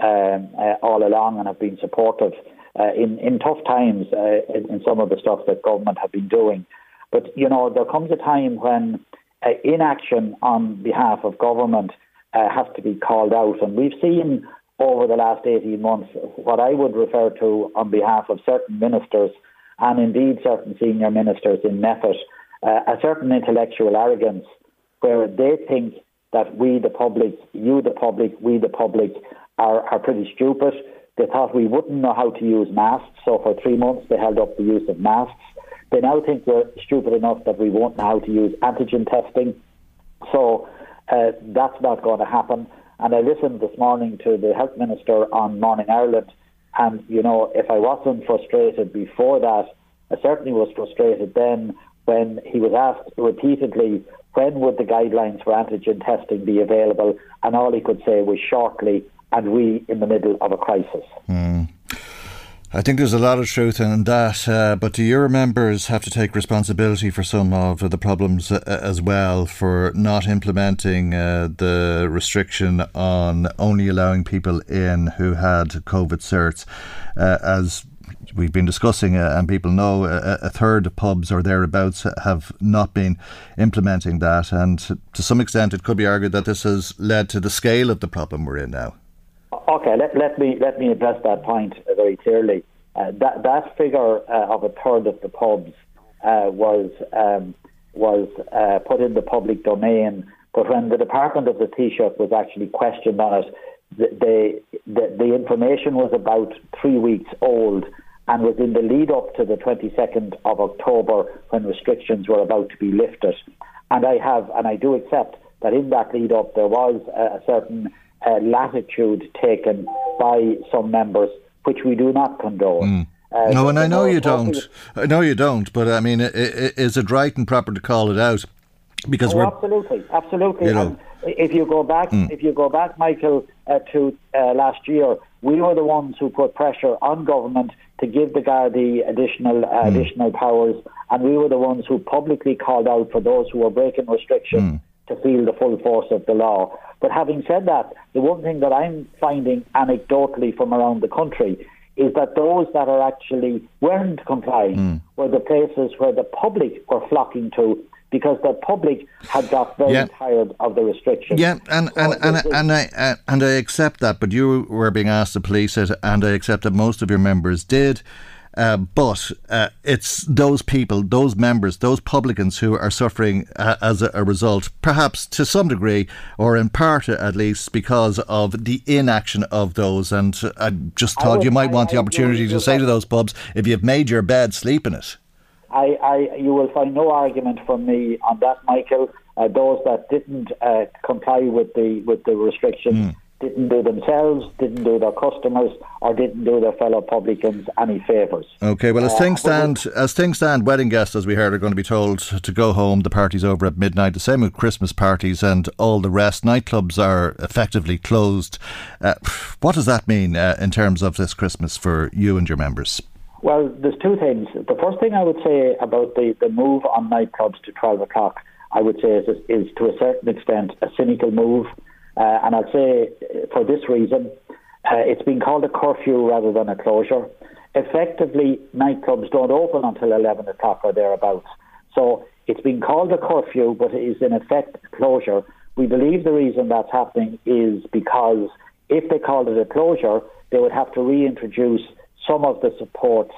um, uh, all along and have been supportive uh, in, in tough times uh, in, in, some of the stuff that government have been doing. But, you know, there comes a time when uh, inaction on behalf of government uh, has to be called out. And we've seen over the last 18 months what I would refer to on behalf of certain ministers and indeed certain senior ministers in NPHET, uh, a certain intellectual arrogance where they think that we, the public, you, the public, we, the public, are, are pretty stupid. They thought we wouldn't know how to use masks, so for three months they held up the use of masks. They now think we're stupid enough that we won't know how to use antigen testing. So uh, that's not going to happen. And I listened this morning to the health minister on Morning Ireland, and you know, if I wasn't frustrated before that, I certainly was frustrated then when he was asked repeatedly when would the guidelines for antigen testing be available, and all he could say was shortly, and we in the middle of a crisis.
Mm. I think there's a lot of truth in that, uh, but do your members have to take responsibility for some of the problems uh, as well for not implementing uh, the restriction on only allowing people in who had COVID certs? Uh, as we've been discussing, uh, and people know a, third of pubs or thereabouts have not been implementing that, and to some extent, it could be argued that this has led to the scale of the problem we're in now.
Okay, let, let me let me address that point very clearly. Uh, that that figure uh, of a third of the pubs uh, was um, was uh, put in the public domain, but when the Department of the Taoiseach was actually questioned on it, the, the the information was about three weeks old and was in the lead up to the 22nd of October when restrictions were about to be lifted. And I have, and I do accept that in that lead up there was a certain uh, latitude taken by some members, which we do not condone. Mm.
Uh, no, and I know you don't. I know you don't. But I mean, is it right and proper to call it out? Because
oh,
we're
absolutely, absolutely. You know, if you go back, mm. if you go back, Michael, uh, to uh, last year, we were the ones who put pressure on government to give the Gardaí additional uh, mm. additional powers, and we were the ones who publicly called out for those who were breaking restrictions mm. To feel the full force of the law. But having said that, the one thing that I'm finding anecdotally from around the country is that those that are actually weren't complying
Mm.
were the places where the public were flocking to because the public had got very
Yeah.
tired of the restrictions.
Yeah, and and
So
and,
this
and I uh, and I accept that, but you were being asked to police it, and I accept that most of your members did. Uh, but uh, it's those people, those members, those publicans who are suffering uh, as a, a result, perhaps to some degree, or in part at least, because of the inaction of those. And I just
I
thought
would-
you might
I-
want the opportunity to say to those pubs, if you've made your bed, sleep in it.
I, I, you will find no argument from me on that, Michael. Uh, those that didn't uh, comply with the with the restrictions didn't do themselves, didn't do their customers, or didn't do their fellow publicans any favours.
Okay, well, as
Uh,
things stand, as things stand, wedding guests, as we heard, are going to be told to go home. The party's over at midnight. The same with Christmas parties and all the rest. Nightclubs are effectively closed. Uh, what does that mean uh, in terms of this Christmas for you and your members?
Well, there's two things. The first thing I would say about the, the move on nightclubs to 12 o'clock, I would say is, is to a certain extent a cynical move. Uh, and I'd say uh, for this reason, uh, it's been called a curfew rather than a closure. Effectively, nightclubs don't open until 11 o'clock or thereabouts. So it's been called a curfew, but it is in effect a closure. We believe the reason that's happening is because if they called it a closure, they would have to reintroduce some of the support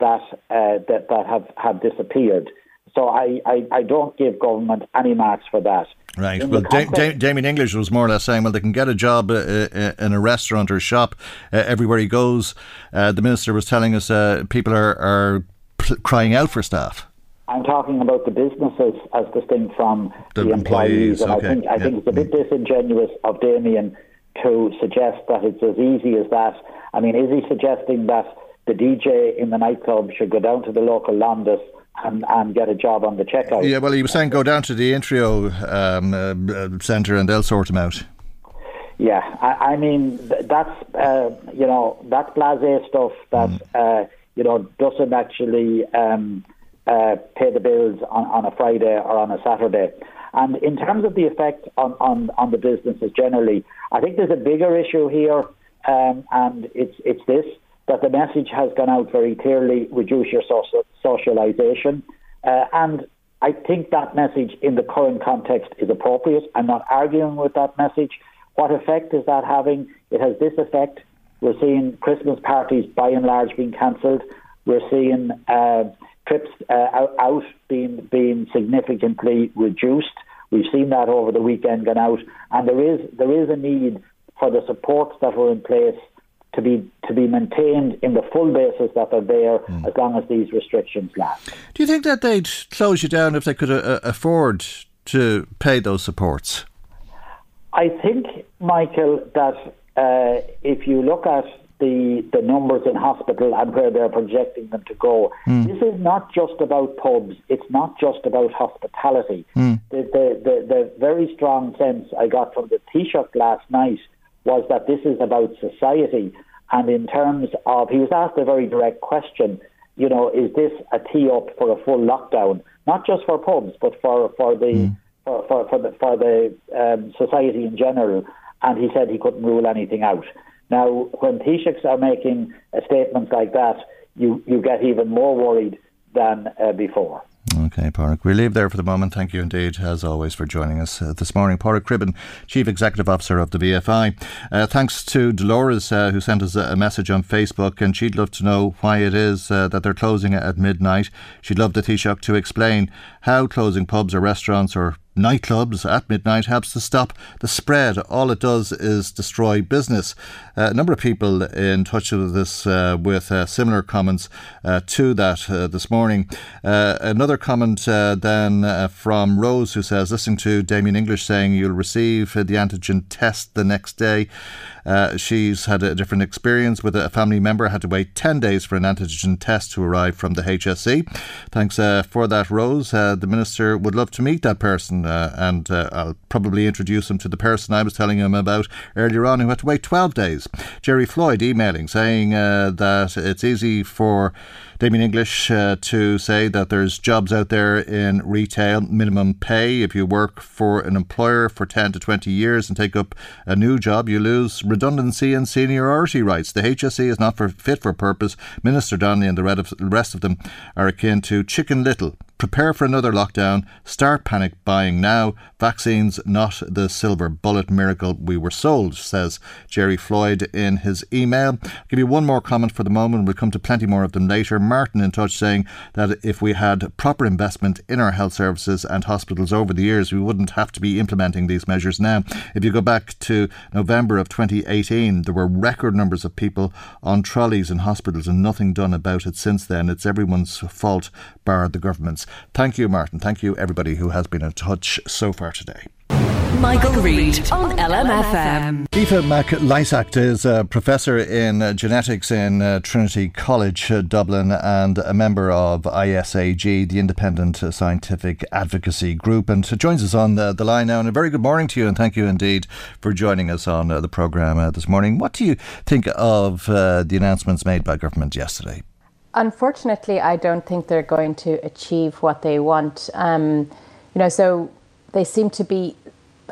that uh, that, that have, have disappeared. So I, I, I don't give government any marks for that.
Right. Well, da- da- Damien English was more or less saying, well, they can get a job uh, uh, in a restaurant or shop uh, everywhere he goes. Uh, the minister was telling us uh, people are, are p- crying out for staff.
I'm talking about the businesses as distinct from
The
the, employees,
employees,
and
okay,
I think I
yeah.
think it's a bit disingenuous of Damien to suggest that it's as easy as that. I mean, is he suggesting that the DJ in the nightclub should go down to the local Londis and, and get a job on the checkout?
Yeah, well, he was saying go down to the Intreo um, uh, centre and they'll sort him out.
Yeah, I, I mean that's uh, you know that's blasé stuff that uh, you know doesn't actually um, uh, pay the bills on, on a Friday or on a Saturday. And in terms of the effect on, on, on the businesses generally, I think there's a bigger issue here, um, and it's it's this that the message has gone out very clearly: reduce your social, socialisation, uh, and I think that message in the current context is appropriate. I'm not arguing with that message. What effect is that having? It has this effect. We're seeing Christmas parties by and large being cancelled. We're seeing uh, trips uh, out, out being being significantly reduced. We've seen that over the weekend gone out, and there is there is a need for the supports that were in place to be to be maintained in the full basis that they're there as long as these restrictions last.
Do you think that they'd close you down if they could uh, afford to pay those supports?
I think, Michael, that uh, if you look at the the numbers in hospital and where they're projecting them to go, this is not just about pubs. It's not just about hospitality. The, the, the the very strong sense I got from the Taoiseach last night was that this is about society. And in terms of, he was asked a very direct question. You know, is this a tee up for a full lockdown? Not just for pubs, but for for the for, for, for the for the um, society in general. And he said he couldn't rule anything out. Now, when Taoiseachs are making statements like that, you you get even more worried than uh, before.
Okay, Pádraig. We'll leave there for the moment. Thank you indeed, as always, for joining us uh, this morning. Pádraig Cribben, Chief Executive Officer of the VFI. Uh, thanks to Dolores, uh, who sent us a, a message on Facebook, and she'd love to know why it is uh, that they're closing at midnight. She'd love the Taoiseach to explain how closing pubs or restaurants or nightclubs at midnight helps to stop the spread. All it does is destroy business. Uh, a number of people in touch with us uh, with uh, similar comments uh, to that uh, this morning. Uh, another comment then from Rose who says, listening to Damien English saying you'll receive the antigen test the next day. Uh, she's had a different experience with a family member, had to wait 10 days for an antigen test to arrive from the HSE. Thanks uh, for that, Rose. Uh, the Minister would love to meet that person, uh, and I'll probably introduce him to the person I was telling him about earlier on who had to wait 12 days. Jerry Floyd emailing saying that it's easy for Damien English uh, to say that there's jobs out there in retail, minimum pay. If you work for an employer for 10 to 20 years and take up a new job, you lose redundancy and seniority rights. The HSE is not for fit for purpose. Minister Donnelly and the rest of them are akin to Chicken Little Prepare for another lockdown. Start panic buying now. Vaccines not the silver bullet miracle we were sold, says Jerry Floyd in his email. I'll give you one more comment for the moment. We'll come to plenty more of them later. Martin in touch saying that if we had proper investment in our health services and hospitals over the years, we wouldn't have to be implementing these measures now. If you go back to November of 2018, there were record numbers of people on trolleys in hospitals and nothing done about it since then. It's everyone's fault, bar the government's. Thank you, Martin. Thank you, everybody who has been in touch so far today.
Michael, Reade on LMFM.
Aoife McLysaght is a professor in uh, genetics in uh, Trinity College, uh, Dublin, and a member of ISAG, the Independent Scientific Advocacy Group, and joins us on the, the, line now. And a very good morning to you, and thank you indeed for joining us on uh, the programme uh, this morning. What do you think of uh, the announcements made by government yesterday?
Unfortunately, I don't think they're going to achieve what they want. Um, you know, so they seem to be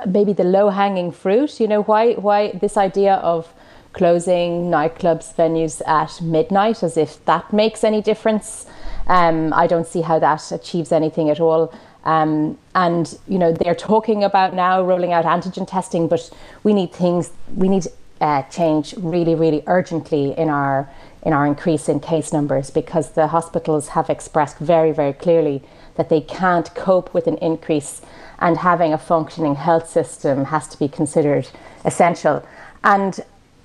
maybe the low hanging fruit. You know, why why this idea of closing nightclubs, venues at midnight, as if that makes any difference. Um, I don't see how that achieves anything at all. Um, and you know, they're talking about now rolling out antigen testing, but we need things. We need uh, change really, really urgently in our in our increase in case numbers because the hospitals have expressed very, very clearly that they can't cope with an increase and having a functioning health system has to be considered essential. And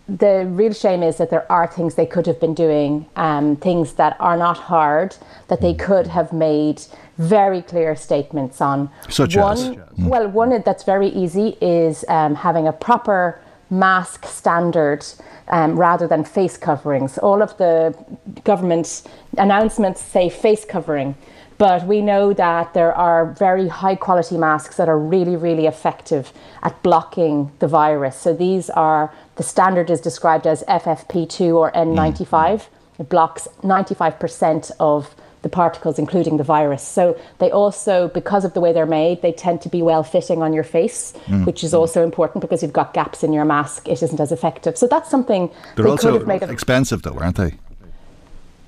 the real shame is that there are things they could have been doing, um, things that are not hard, that they could have made very clear statements on.
Such
one,
as?
Well, one that's very easy is um, having a proper mask standard um, rather than face coverings. All of the government announcements say face covering, but we know that there are very high quality masks that are really, really effective at blocking the virus. So these are the standard is described as FFP2 or N95. It blocks 95% of the particles, including the virus. So they also, because of the way they're made, they tend to be well fitting on your face, mm. which is also important because you've got gaps in your mask. It isn't as effective. So that's something
they're
they
also
could have made
expensive, though, aren't they?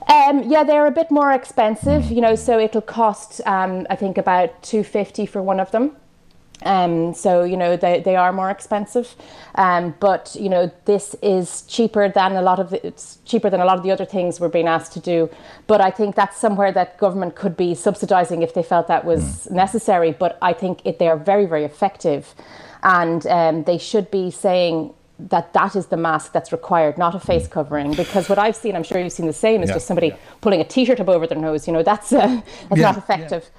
Um, yeah, they're a bit more expensive, mm. you know. So it'll cost, um, I think, about two fifty for one of them. Um, so you know they, they are more expensive, um, but you know this is cheaper than a lot of the, it's cheaper than a lot of the other things we're being asked to do. But I think that's somewhere that government could be subsidising if they felt that was mm. necessary. But I think it, they are very very effective, and um, they should be saying that that is the mask that's required, not a face covering. Because what I've seen, I'm sure you've seen the same, is yeah. just somebody yeah. pulling a t-shirt up over their nose. You know that's uh, that's yeah. not effective.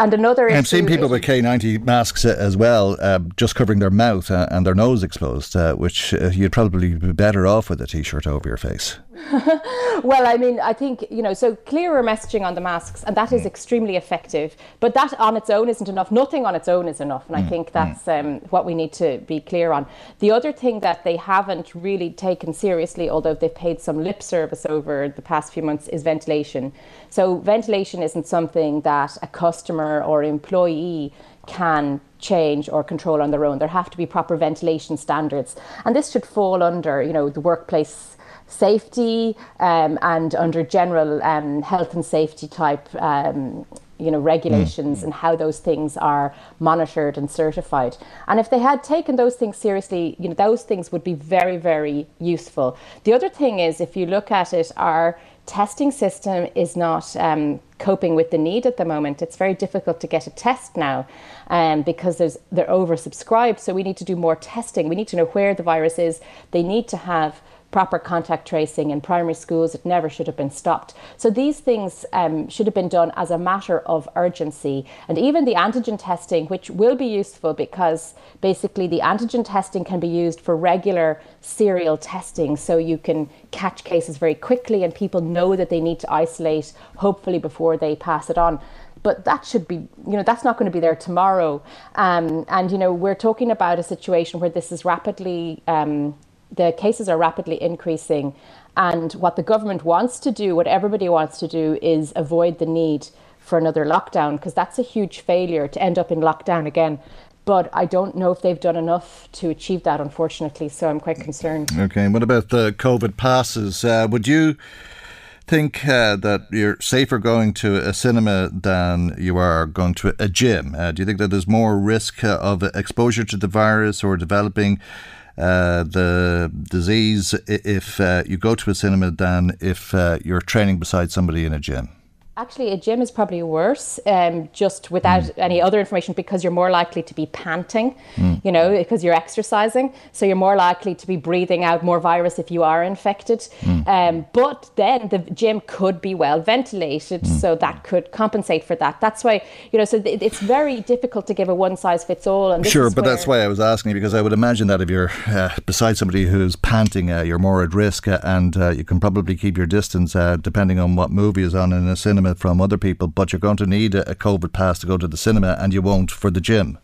And another
I've seen people with K90 masks uh, as well, uh, just covering their mouth uh, and their nose exposed, uh, which uh, you'd probably be better off with a t shirt over your face.
well, I mean, I think, you know, so clearer messaging on the masks, and that is mm. extremely effective. But that on its own isn't enough. Nothing on its own is enough. And mm. I think that's mm. um, what we need to be clear on. The other thing that they haven't really taken seriously, although they've paid some lip service over the past few months, is ventilation. So, ventilation isn't something that a customer or employee can change or control on their own. There have to be proper ventilation standards. And this should fall under, you know, the workplace safety um, and under general um, health and safety type um, you know regulations mm. and how those things are monitored and certified and if they had taken those things seriously you know those things would be very very useful the other thing is if you look at it our testing system is not um, coping with the need at the moment. It's very difficult to get a test now um, because there's they're oversubscribed. So we need to do more testing. We need to know where the virus is. They need to have proper contact tracing in primary schools. It never should have been stopped. So these things um, should have been done as a matter of urgency. And even the antigen testing, which will be useful because basically the antigen testing can be used for regular serial testing. So you can catch cases very quickly and people know that they need to isolate, hopefully, before they pass it on but that should be you know that's not going to be there tomorrow um, and you know we're talking about a situation where this is rapidly um, the cases are rapidly increasing And what the government wants to do, what everybody wants to do, is avoid the need for another lockdown because that's a huge failure to end up in lockdown again. But I don't know if they've done enough to achieve that, unfortunately. So I'm quite concerned.
Okay. What about the COVID passes? Uh, would you think uh, that you're safer going to a cinema than you are going to a gym? Uh, do you think that there's more risk uh, of exposure to the virus or developing uh, the disease if uh, you go to a cinema than if uh, you're training beside somebody in a gym?
Actually, a gym is probably worse, um, just without mm. any other information, because you're more likely to be panting, mm. you know, because you're exercising. So you're more likely to be breathing out more virus if you are infected. Mm. Um, but then the gym could be well ventilated, hmm. so that could compensate for that. That's why, you know, so th- it's very difficult to give a one size fits all.
sure, but that's why I was asking because I would imagine that if you're uh, beside somebody who's panting, uh, you're more at risk, uh, and uh, you can probably keep your distance uh, depending on what movie is on in a cinema from other people, but you're going to need a, a COVID pass to go to the cinema and you won't for the gym.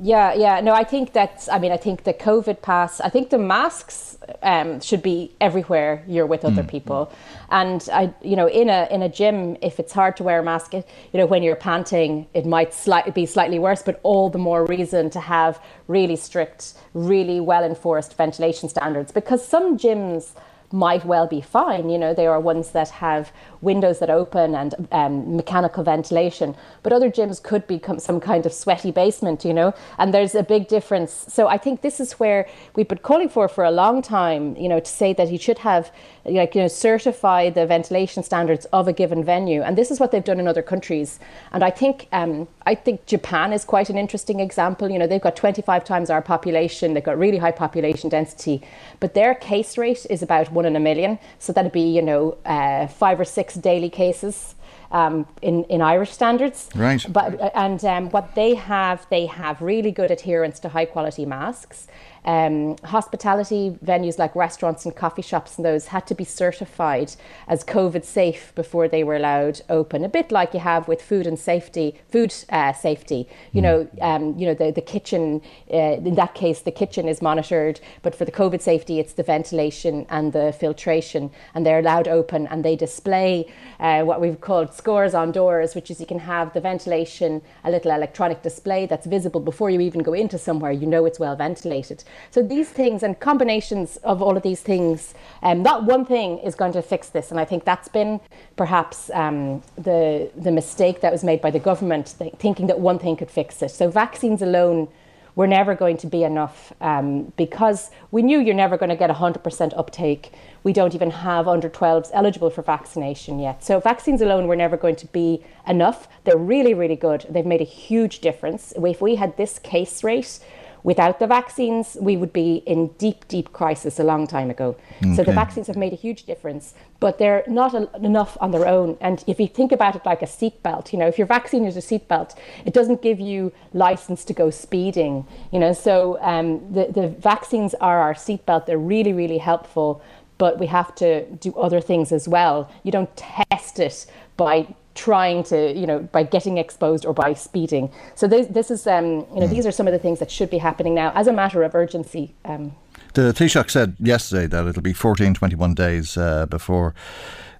Yeah, yeah. No, I think that's, I mean, I think the COVID pass, I think the masks um, should be everywhere you're with other mm. people. And I, you know, in a, in a gym, if it's hard to wear a mask, you know, when you're panting, it might slightly be slightly worse, but all the more reason to have really strict, really well enforced ventilation standards because some gyms, might well be fine. You know, there are ones that have windows that open and um, mechanical ventilation, but other gyms could become some kind of sweaty basement, you know, and there's a big difference. So I think this is where we've been calling for for a long time, you know, to say that you should have, like, you know, certify the ventilation standards of a given venue. And this is what they've done in other countries. And I think, um, I think Japan is quite an interesting example. You know, they've got 25 times our population, they've got really high population density, but their case rate is about one in a million. So that'd be, you know, uh, five or six daily cases. Um, in, in Irish standards.
Right.
But, and um, what they have, they have really good adherence to high quality masks. Um, hospitality venues like restaurants and coffee shops and those had to be certified as COVID safe before they were allowed open. A bit like you have with food and safety, food uh, safety. You mm. know, um, you know the the kitchen. Uh, in that case, the kitchen is monitored, but for the COVID safety, it's the ventilation and the filtration, and they're allowed open and they display uh, what we've called scores on doors, which is you can have the ventilation, a little electronic display that's visible before you even go into somewhere. You know it's well ventilated. So these things and combinations of all of these things, um, not one thing is going to fix this. And I think that's been perhaps um, the the mistake that was made by the government, th- thinking that one thing could fix it. So vaccines alone were never going to be enough um, because we knew you're never going to get 100% uptake. We don't even have under 12s eligible for vaccination yet. So vaccines alone were never going to be enough. They're really, really good. They've made a huge difference. If we had this case rate Without the vaccines, we would be in deep, deep crisis a long time ago. Okay. So the vaccines have made a huge difference, but they're not a, enough on their own. And if you think about it like a seatbelt, you know, if your vaccine is a seatbelt, it doesn't give you license to go speeding. You know, so um, the the vaccines are our seatbelt. They're really, really helpful, but we have to do other things as well. You don't test it by trying to, you know, by getting exposed or by speeding. So this, this is, um, you know, mm. these are some of the things that should be happening now as a matter of urgency. Um,
the Taoiseach said yesterday that it'll be 14, 21 days uh, before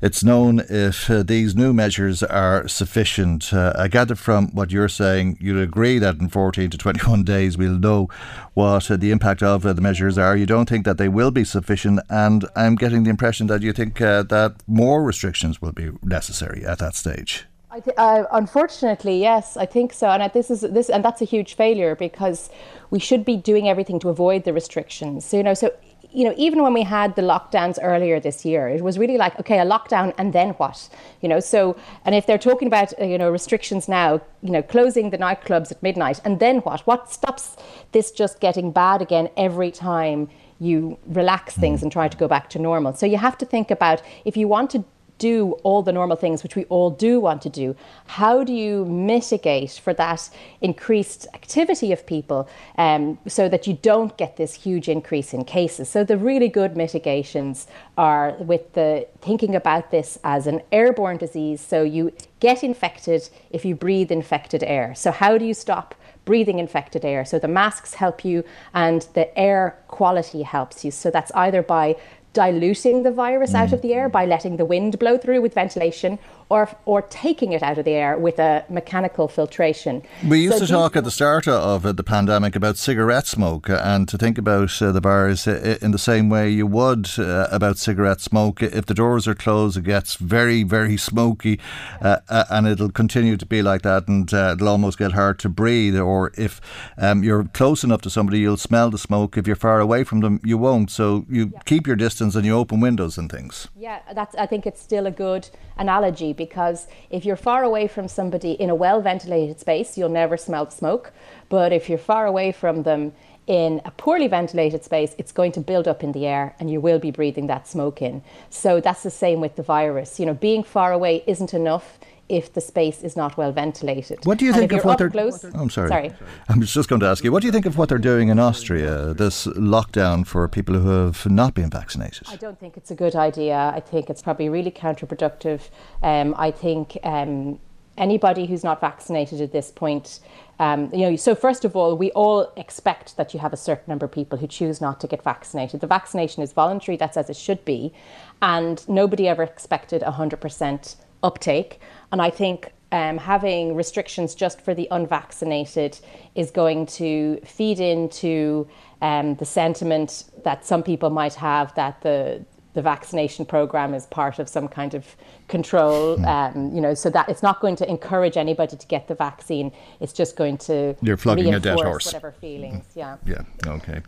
it's known if uh, these new measures are sufficient. Uh, I gather from what you're saying, you'd agree that in 14 to 21 days we'll know what uh, the impact of uh, the measures are. You don't think that they will be sufficient, and I'm getting the impression that you think uh, that more restrictions will be necessary at that stage.
Th- uh, unfortunately, yes, I think so, and this is this, and that's a huge failure because we should be doing everything to avoid the restrictions. So, you know, so you know, even when we had the lockdowns earlier this year, it was really like, okay, a lockdown and then what? You know, so, and if they're talking about, uh, you know, restrictions now, you know, closing the nightclubs at midnight, and then what? What stops this just getting bad again every time you relax things and try to go back to normal? So you have to think about if you want to do all the normal things which we all do want to do, how do you mitigate for that increased activity of people um, so that you don't get this huge increase in cases? So the really good mitigations are with the thinking about this as an airborne disease. So you get infected if you breathe infected air. So how do you stop? breathing infected air. So the masks help you and the air quality helps you. So that's either by diluting the virus out hmm. of the air by letting the wind blow through with ventilation or or taking it out of the air with a mechanical filtration.
We used
So
to talk at the start of uh, the pandemic about cigarette smoke uh, and to think about uh, the uh, in the same way you would uh, about cigarette smoke. If the doors are closed, it gets very, very smoky and it'll continue to be like that and it'll almost get hard to breathe. Or if um, you're close enough to somebody, you'll smell the smoke. If you're far away from them, you won't. So you keep your distance and you open windows and things.
Yeah, that's. I think it's still a good analogy because if you're far away from somebody in a well ventilated space, you'll never smell the smoke. But if you're far away from them in a poorly ventilated space, it's going to build up in the air and you will be breathing that smoke in. So that's the same with the virus. You know, being far away isn't enough if the space is not well ventilated.
What do you
And
think of what they're?
close,
Oh, I'm sorry.
Sorry.
I was just going to ask you. What do you think of what they're doing in Austria? This lockdown for people who have not been vaccinated.
I don't think it's a good idea. I think it's probably really counterproductive. Um, I think um, anybody who's not vaccinated at this point, um, you know, so first of all, we all expect that you have a certain number of people who choose not to get vaccinated. The vaccination is voluntary, that's as it should be, and nobody ever expected 100% uptake. And I think um, having restrictions just for the unvaccinated is going to feed into um, the sentiment that some people might have that the the vaccination program is part of some kind of control. Um, you know, so that it's not going to encourage anybody to get the vaccine. It's just going to
You're flogging a dead horse.
Whatever feelings, yeah.
Yeah. Okay.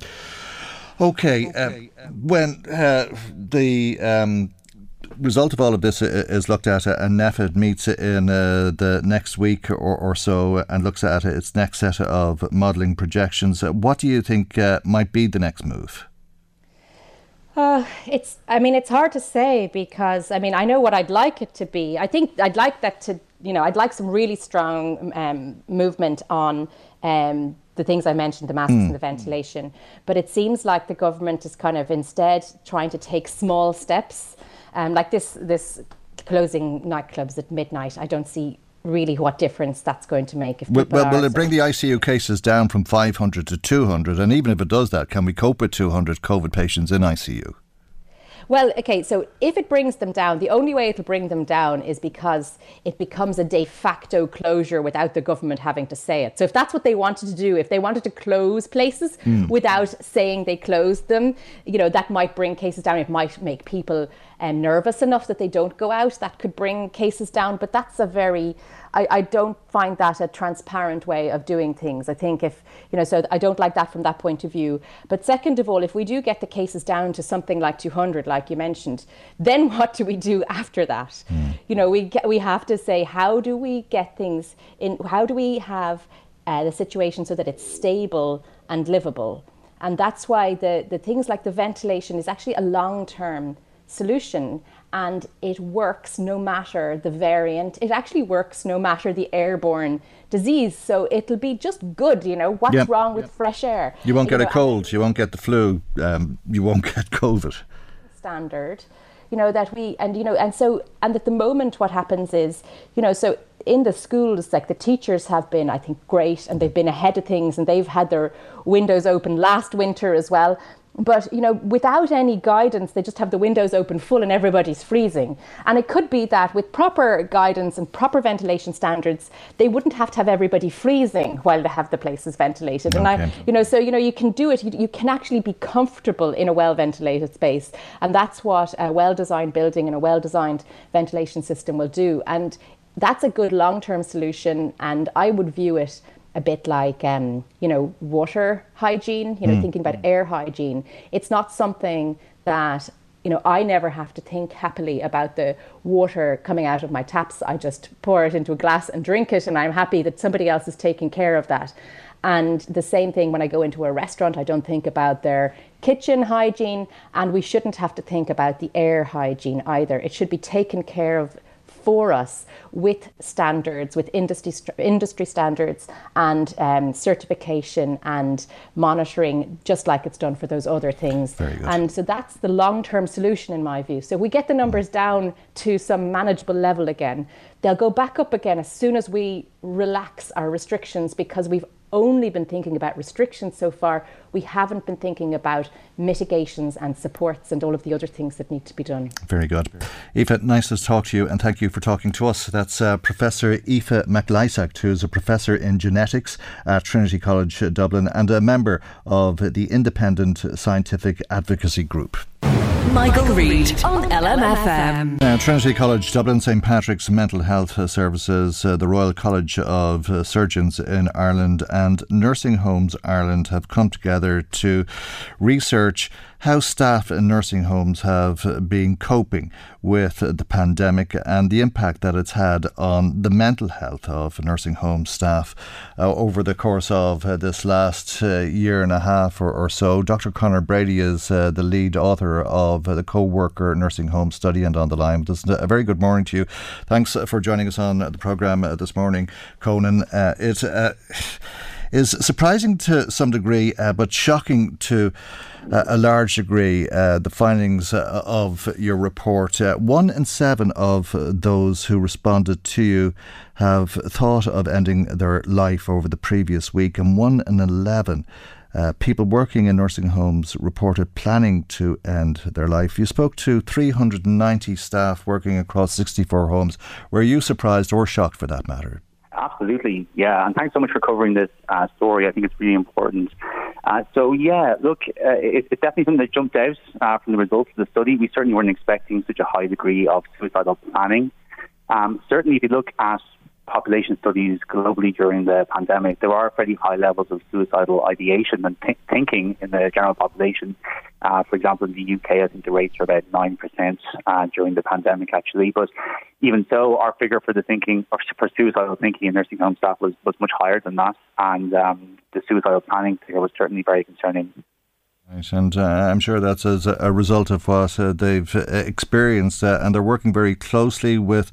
Okay. Uh, when uh, the um, result of all of this is looked at, and NPHET meets in uh, the next week or, or so and looks at its next set of modelling projections. What do you think uh, might be the next move?
Uh, it's. I mean, it's hard to say because I mean, I know what I'd like it to be. I think I'd like that to. You know, I'd like some really strong um, movement on um, the things I mentioned, the masks
Mm.
and the ventilation. But it seems like the government is kind of instead trying to take small steps, um, like this. This closing nightclubs at midnight. I don't see really what difference that's going to make if
Well, well, will it bring the ICU cases down from 500 to 200? And even if it does that, can we cope with 200 COVID patients in ICU?
Well, okay, so if it brings them down, the only way it'll bring them down is because it becomes a de facto closure without the government having to say it. So if that's what they wanted to do, if they wanted to close places
Mm.
without saying they closed them, you know, that might bring cases down. It might make people um, nervous enough that they don't go out. That could bring cases down, but that's a very, I, I don't find that a transparent way of doing things. I think if, you know, so I don't like that from that point of view. But second of all, if we do get the cases down to something like 200, like you mentioned, then what do we do after that? You know, we, get, we have to say, how do we get things in, how do we have uh, the situation so that it's stable and livable? And that's why the, the things like the ventilation is actually a long term solution and it works no matter the variant. It actually works no matter the airborne disease. So it'll be just good, you know. What's
Yep.
wrong with fresh air?
You won't get
know,
a cold, you won't get the flu, um, you won't get COVID.
standard you know that we and you know and so and at the moment what happens is you know so in the schools like the teachers have been i think great and they've been ahead of things and they've had their windows open last winter as well but you know without any guidance they just have the windows open full and everybody's freezing. And it could be that with proper guidance and proper ventilation standards they wouldn't have to have everybody freezing while they have the places ventilated. And i you know so you know you can do it. You, you can actually be comfortable in a well ventilated space. And that's what a well designed building and a well designed ventilation system will do. And that's a good long term solution and i would view it a bit like um, you know water hygiene you know
Mm.
thinking about air hygiene it's not something that you know i never have to think happily about the water coming out of my taps i just pour it into a glass and drink it and i'm happy that somebody else is taking care of that and the same thing when I go into a restaurant, I don't think about their kitchen hygiene, and we shouldn't have to think about the air hygiene either. It should be taken care of for us with standards, with industry industry standards and um, certification and monitoring, just like it's done for those other things. And so that's the long term solution, in my view. So if we get the numbers down to some manageable level again, they'll go back up again as soon as we relax our restrictions because we've only been thinking about restrictions so far. We haven't been thinking about mitigations and supports and all of the other things that need to be done.
Very good. Aoife, nice to talk to you and thank you for talking to us. That's uh, Professor Aoife McLysaght, who's a professor in genetics at Trinity College Dublin and a member of the Independent Scientific Advocacy Group.
Michael, Reade on LMFM.
Uh, Trinity College Dublin, St Patrick's Mental Health Services, uh, the Royal College of uh, Surgeons in Ireland, and Nursing Homes Ireland have come together to research how staff in nursing homes have been coping with the pandemic and the impact that it's had on the mental health of nursing home staff uh, over the course of uh, this last uh, year and a half or, or, so. Dr. Conor Brady is uh, the lead author of the co worker nursing home study and on the line us. A very good morning to you. Thanks for joining us on the programme uh, this morning, Conan. Uh, it is surprising to some degree, but shocking to uh, a large degree uh, the findings uh, of your report. Uh, one in seven of those who responded to you have thought of ending their life over the previous week, and one in 11 uh, people working in nursing homes reported planning to end their life. You spoke to 390 staff working across 64 homes. Were you surprised or shocked for that matter?
Absolutely, yeah. And thanks so much for covering this uh, story. I think it's really important. Uh, so, yeah, look, uh, it's definitely something that jumped out uh, from the results of the study. We certainly weren't expecting such a high degree of suicidal planning. Um, certainly, if you look at population studies globally during the pandemic, there are pretty high levels of suicidal ideation and th- thinking in the general population. Uh, for example, in the UK, I think the rates are about 9% uh, during the pandemic, actually. But even so, our figure for the thinking, or for suicidal thinking in nursing home staff was, was much higher than that. And um, the suicidal planning figure was certainly very concerning.
Right, and uh, I'm sure that's as a result of what uh, they've uh, experienced, uh, and they're working very closely with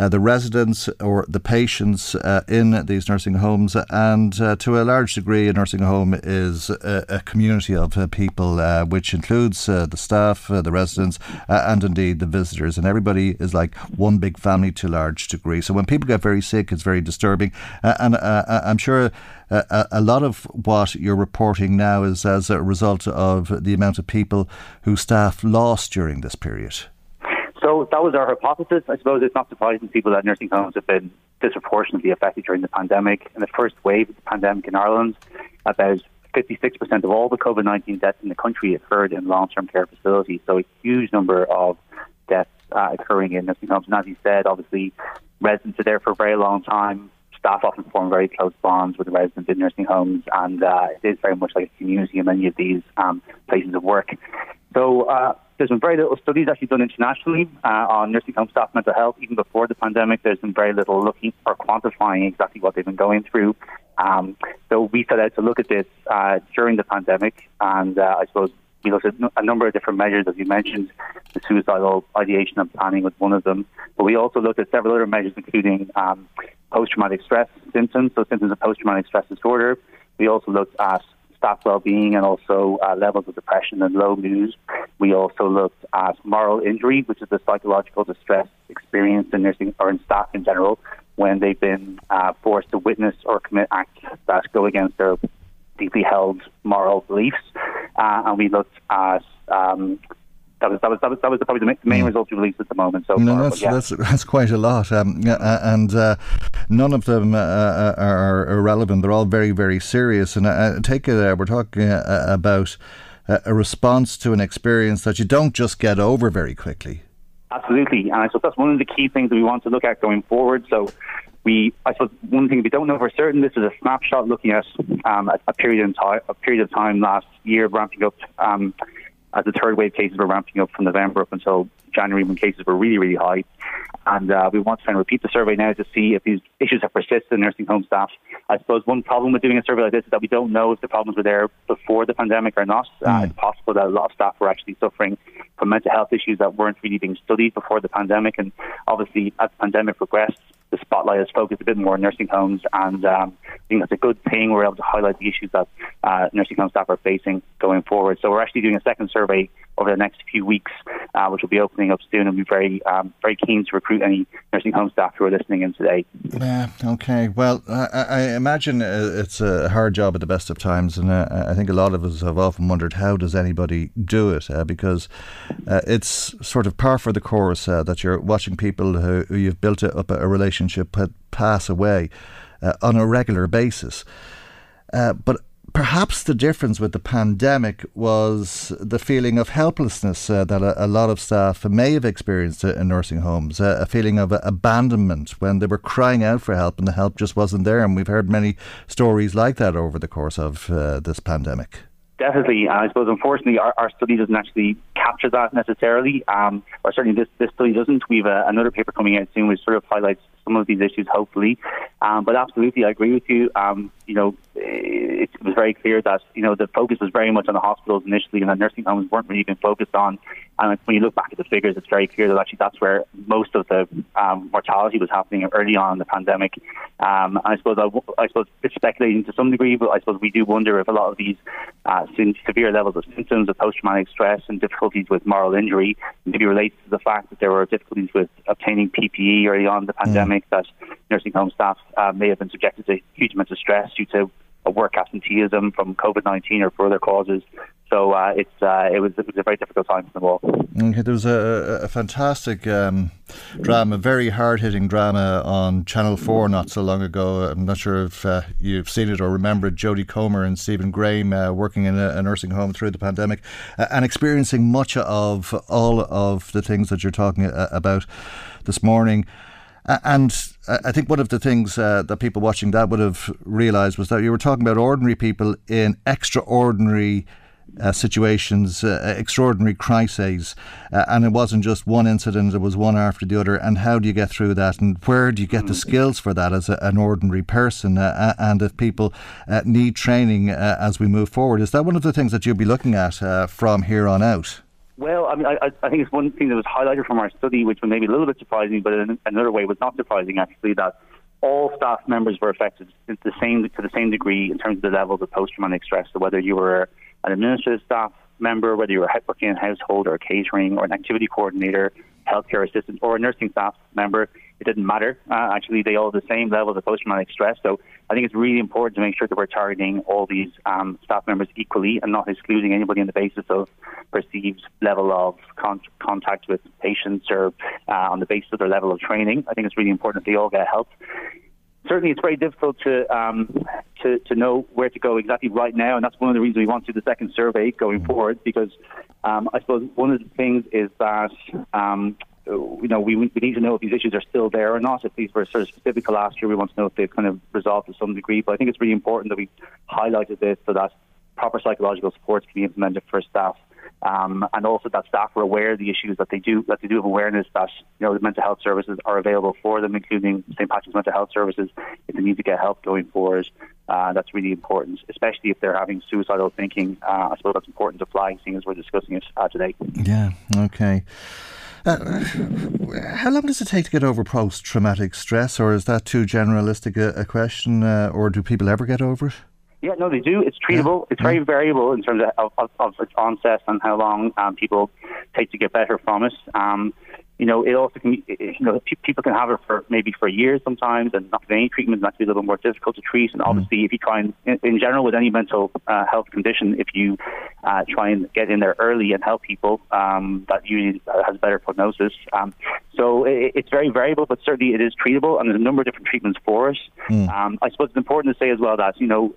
uh, the residents or the patients uh, in these nursing homes. And uh, to a large degree, a nursing home is a, a community of uh, people, uh, which includes uh, the staff, the residents, and indeed the visitors. And everybody is like one big family to a large degree. So when people get very sick, it's very disturbing. and I'm sure. A, a, lot of what you're reporting now is as a result of the amount of people who staff lost during this period.
That was our hypothesis. I suppose it's not surprising to people that nursing homes have been disproportionately affected during the pandemic. In the first wave of the pandemic in Ireland, about 56% of all the COVID 19 deaths in the country occurred in long term care facilities. So a huge number of deaths uh, occurring in nursing homes. And as you said, obviously, residents are there for a very long time. Staff often form very close bonds with the residents in nursing homes, and uh, it is very much like a community in many of these um, places of work. So, uh, there's been very little studies actually done internationally uh, on nursing home staff mental health. Even before the pandemic, there's been very little looking or quantifying exactly what they've been going through. Um, so we set out to look at this uh, during the pandemic, and uh, I suppose we looked at a number of different measures, as you mentioned. The suicidal ideation and planning was one of them, but we also looked at several other measures, including um, post-traumatic stress symptoms, so symptoms of post-traumatic stress disorder. We also looked at staff well-being and also uh, levels of depression and low mood. We also looked at moral injury, which is the psychological distress experienced in nursing or in staff in general when they've been uh, forced to witness or commit acts that go against their deeply held moral beliefs. Uh, and we looked at um, that was that was that was, that was probably the main mm. results we released at the moment. So
no,
far,
that's, yeah. that's that's quite a lot, um, and uh, none of them uh, uh, are irrelevant. They're all very very serious. And uh, take it, uh, we're talking uh, about a response to an experience that you don't just get over very quickly.
Absolutely, and I suppose that's one of the key things that we want to look at going forward. So we, I suppose, one thing we don't know for certain. This is a snapshot looking at um, a, a, period in time, a period of time last year, ramping up um, as the third wave cases were ramping up from November up until January when cases were really, really high. And uh, we want to try and repeat the survey now to see if these issues have persisted in nursing home staff. I suppose one problem with doing a survey like this is that we don't know if the problems were there before the pandemic or not. Mm. Uh, it's possible that a lot of staff were actually suffering from mental health issues that weren't really being studied before the pandemic. And obviously, as the pandemic progressed, the spotlight is focused a bit more on nursing homes, and um, I think that's a good thing. We're able to highlight the issues that uh, nursing home staff are facing going forward. So we're actually doing a second survey over the next few weeks uh, which will be opening up soon, and we're very um, very keen to recruit any nursing home staff who are listening in today.
Yeah. Okay. Well, I, I imagine uh, it's a hard job at the best of times, and uh, I think a lot of us have often wondered how does anybody do it uh, because uh, it's sort of par for the course that you're watching people who, who you've built up a relationship pass away on a regular basis. but perhaps the difference with the pandemic was the feeling of helplessness uh, that a, a, lot of staff may have experienced in nursing homes, uh, a feeling of abandonment when they were crying out for help and the help just wasn't there. And we've heard many stories like that over the course of uh, this pandemic.
Definitely, I suppose unfortunately our, our, study doesn't actually capture that necessarily, um, or certainly this, this study doesn't. We've uh, another paper coming out soon which sort of highlights some of these issues, hopefully. Um, but absolutely, I agree with you. Um, you know, it, it was very clear that you know the focus was very much on the hospitals initially, and the nursing homes weren't really even focused on. And when you look back at the figures, it's very clear that actually that's where most of the um, mortality was happening early on in the pandemic. Um, I suppose I, I suppose it's speculating to some degree, but I suppose we do wonder if a lot of these uh, severe levels of symptoms of post-traumatic stress and difficulties with moral injury maybe relates to the fact that there were difficulties with obtaining PPE early on in the pandemic, mm. that nursing home staff uh, may have been subjected to huge amounts of stress due to a work absenteeism from COVID 19 or for other causes. So uh, it's uh, it was it was a very difficult time for them all.
Okay, there was a, a fantastic um, drama, very hard hitting drama on Channel Four not so long ago. I'm not sure if uh, you've seen it or remember it. Jodie Comer and Stephen Graham uh, working in a, a, nursing home through the pandemic uh, and experiencing much of all of the things that you're talking uh, about this morning. And I think one of the things uh, that people watching that would have realised was that you were talking about ordinary people in extraordinary uh, situations, uh, extraordinary crises, uh, and it wasn't just one incident; it was one after the other. And how do you get through that? And where do you get the mm. skills for that as a, an ordinary person? Uh, and if people uh, need training as we move forward, is that one of the things that you'll be looking at from here on out?
I mean, I, I think it's one thing that was highlighted from our study, which was maybe a little bit surprising, but in another way was not surprising actually that all staff members were affected to the same to the same degree in terms of the levels of post-traumatic stress. So whether you were an administrative staff member, whether you were working in household or catering or an activity coordinator, healthcare assistant, or a nursing staff member, it didn't matter. Uh, actually, they all have the same level of post-traumatic stress. So I think it's really important to make sure that we're targeting all these um, staff members equally and not excluding anybody on the basis of perceived level of con- contact with patients or uh, on the basis of their level of training. I think it's really important that they all get help certainly it's very difficult to, um, to to know where to go exactly right now, and that's one of the reasons we want to do the second survey going forward. Because um, I suppose one of the things is that um, you know, we, we need to know if these issues are still there or not. If these were sort of specific to last year, we want to know if they've kind of resolved to some degree. But I think it's really important that we highlighted this so that proper psychological supports can be implemented for staff. Um, and also that staff are aware of the issues that they do that they do have awareness that you know the mental health services are available for them, including St Patrick's Mental Health Services, if they need to get help going forward. Uh, that's really important, especially if they're having suicidal thinking. Uh, I suppose that's important to flag, seeing as we're discussing it uh, today.
Yeah. Okay. Uh, how long does it take to get over post traumatic stress, or is that too generalistic a, a question, uh, or do people ever get over it?
Yeah, no, they do. It's treatable. Yeah. It's very variable in terms of, of, of, its onset and how long um, people take to get better from it. Um, you know, it also can, you know, people can have it for maybe for years sometimes, and not any treatment, that can be a little more difficult to treat. And obviously, mm. if you try and, in, in general, with any mental uh, health condition, if you uh, try and get in there early and help people, um, that usually has better prognosis. Um, so it, it's very variable, but certainly it is treatable, and there's a number of different treatments for it. Mm. Um, I suppose it's important to say as well that you know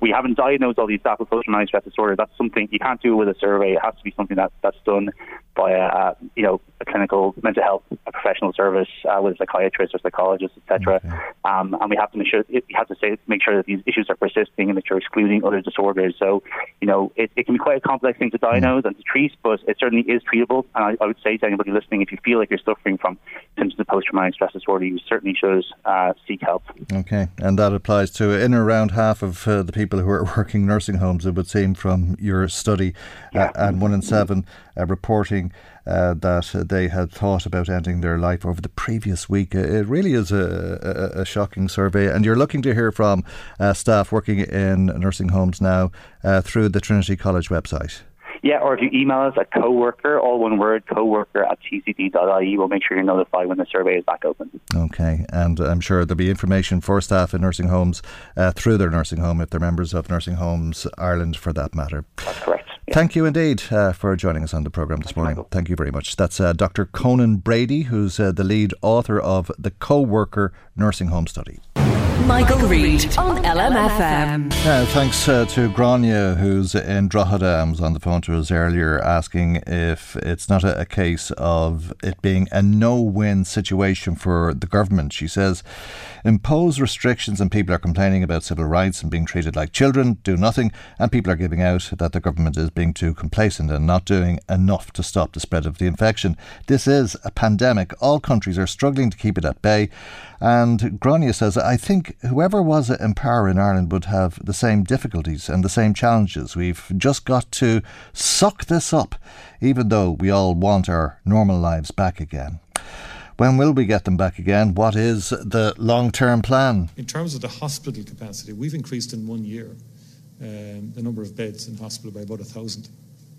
we haven't diagnosed all these staff with post-traumatic stress disorder. That's something you can't do with a survey. It has to be something that that's done by a, uh, you know a clinical mental health a professional service uh, with a psychiatrist or psychologist, etc. Okay. Um, and we have to make sure we have to say make sure that these issues are persisting and that you're excluding other disorders. So you know it, it can be quite a complex thing to diagnose mm. and to treat, but it certainly is treatable. And I, I, would say to anybody listening, if you feel like you're suffering from symptoms of post-traumatic stress disorder, you certainly should uh, seek help.
Okay, and that applies to in around half of uh, the people who are working nursing homes. It would seem from your study, uh, yeah. and one in seven uh, reporting uh, that they had thought about ending their life over the previous week. It really is a, a, a shocking survey, and you're looking to hear from uh, staff working in nursing homes now uh, through the Trinity College website.
Yeah, or if you email us at coworker, all one word, coworker at tcd.ie, we'll make sure you're notified when the survey is back open.
Okay, and I'm sure there'll be information for staff in nursing homes uh, through their nursing home if they're members of Nursing Homes Ireland for that matter.
That's correct.
Yeah. Thank you indeed uh, for joining us on the programme this morning. Thank you very much. That's uh, Dr. Conan Brady, who's uh, the lead author of the Co Worker Nursing Home Study.
Michael, Reade on LMFM.
Uh, thanks uh, to Grania, who's in Drogheda and was on the phone to us earlier, asking if it's not a, a case of it being a no win situation for the government. She says, impose restrictions and people are complaining about civil rights and being treated like children, do nothing, and people are giving out that the government is being too complacent and not doing enough to stop the spread of the infection. This is a pandemic. All countries are struggling to keep it at bay. And Grania says, I think whoever was in power in Ireland would have the same difficulties and the same challenges. We've just got to suck this up, even though we all want our normal lives back again. When will we get them back again? What is the long term plan?
In terms of the hospital capacity, we've increased in one year um, the number of beds in hospital by about a thousand.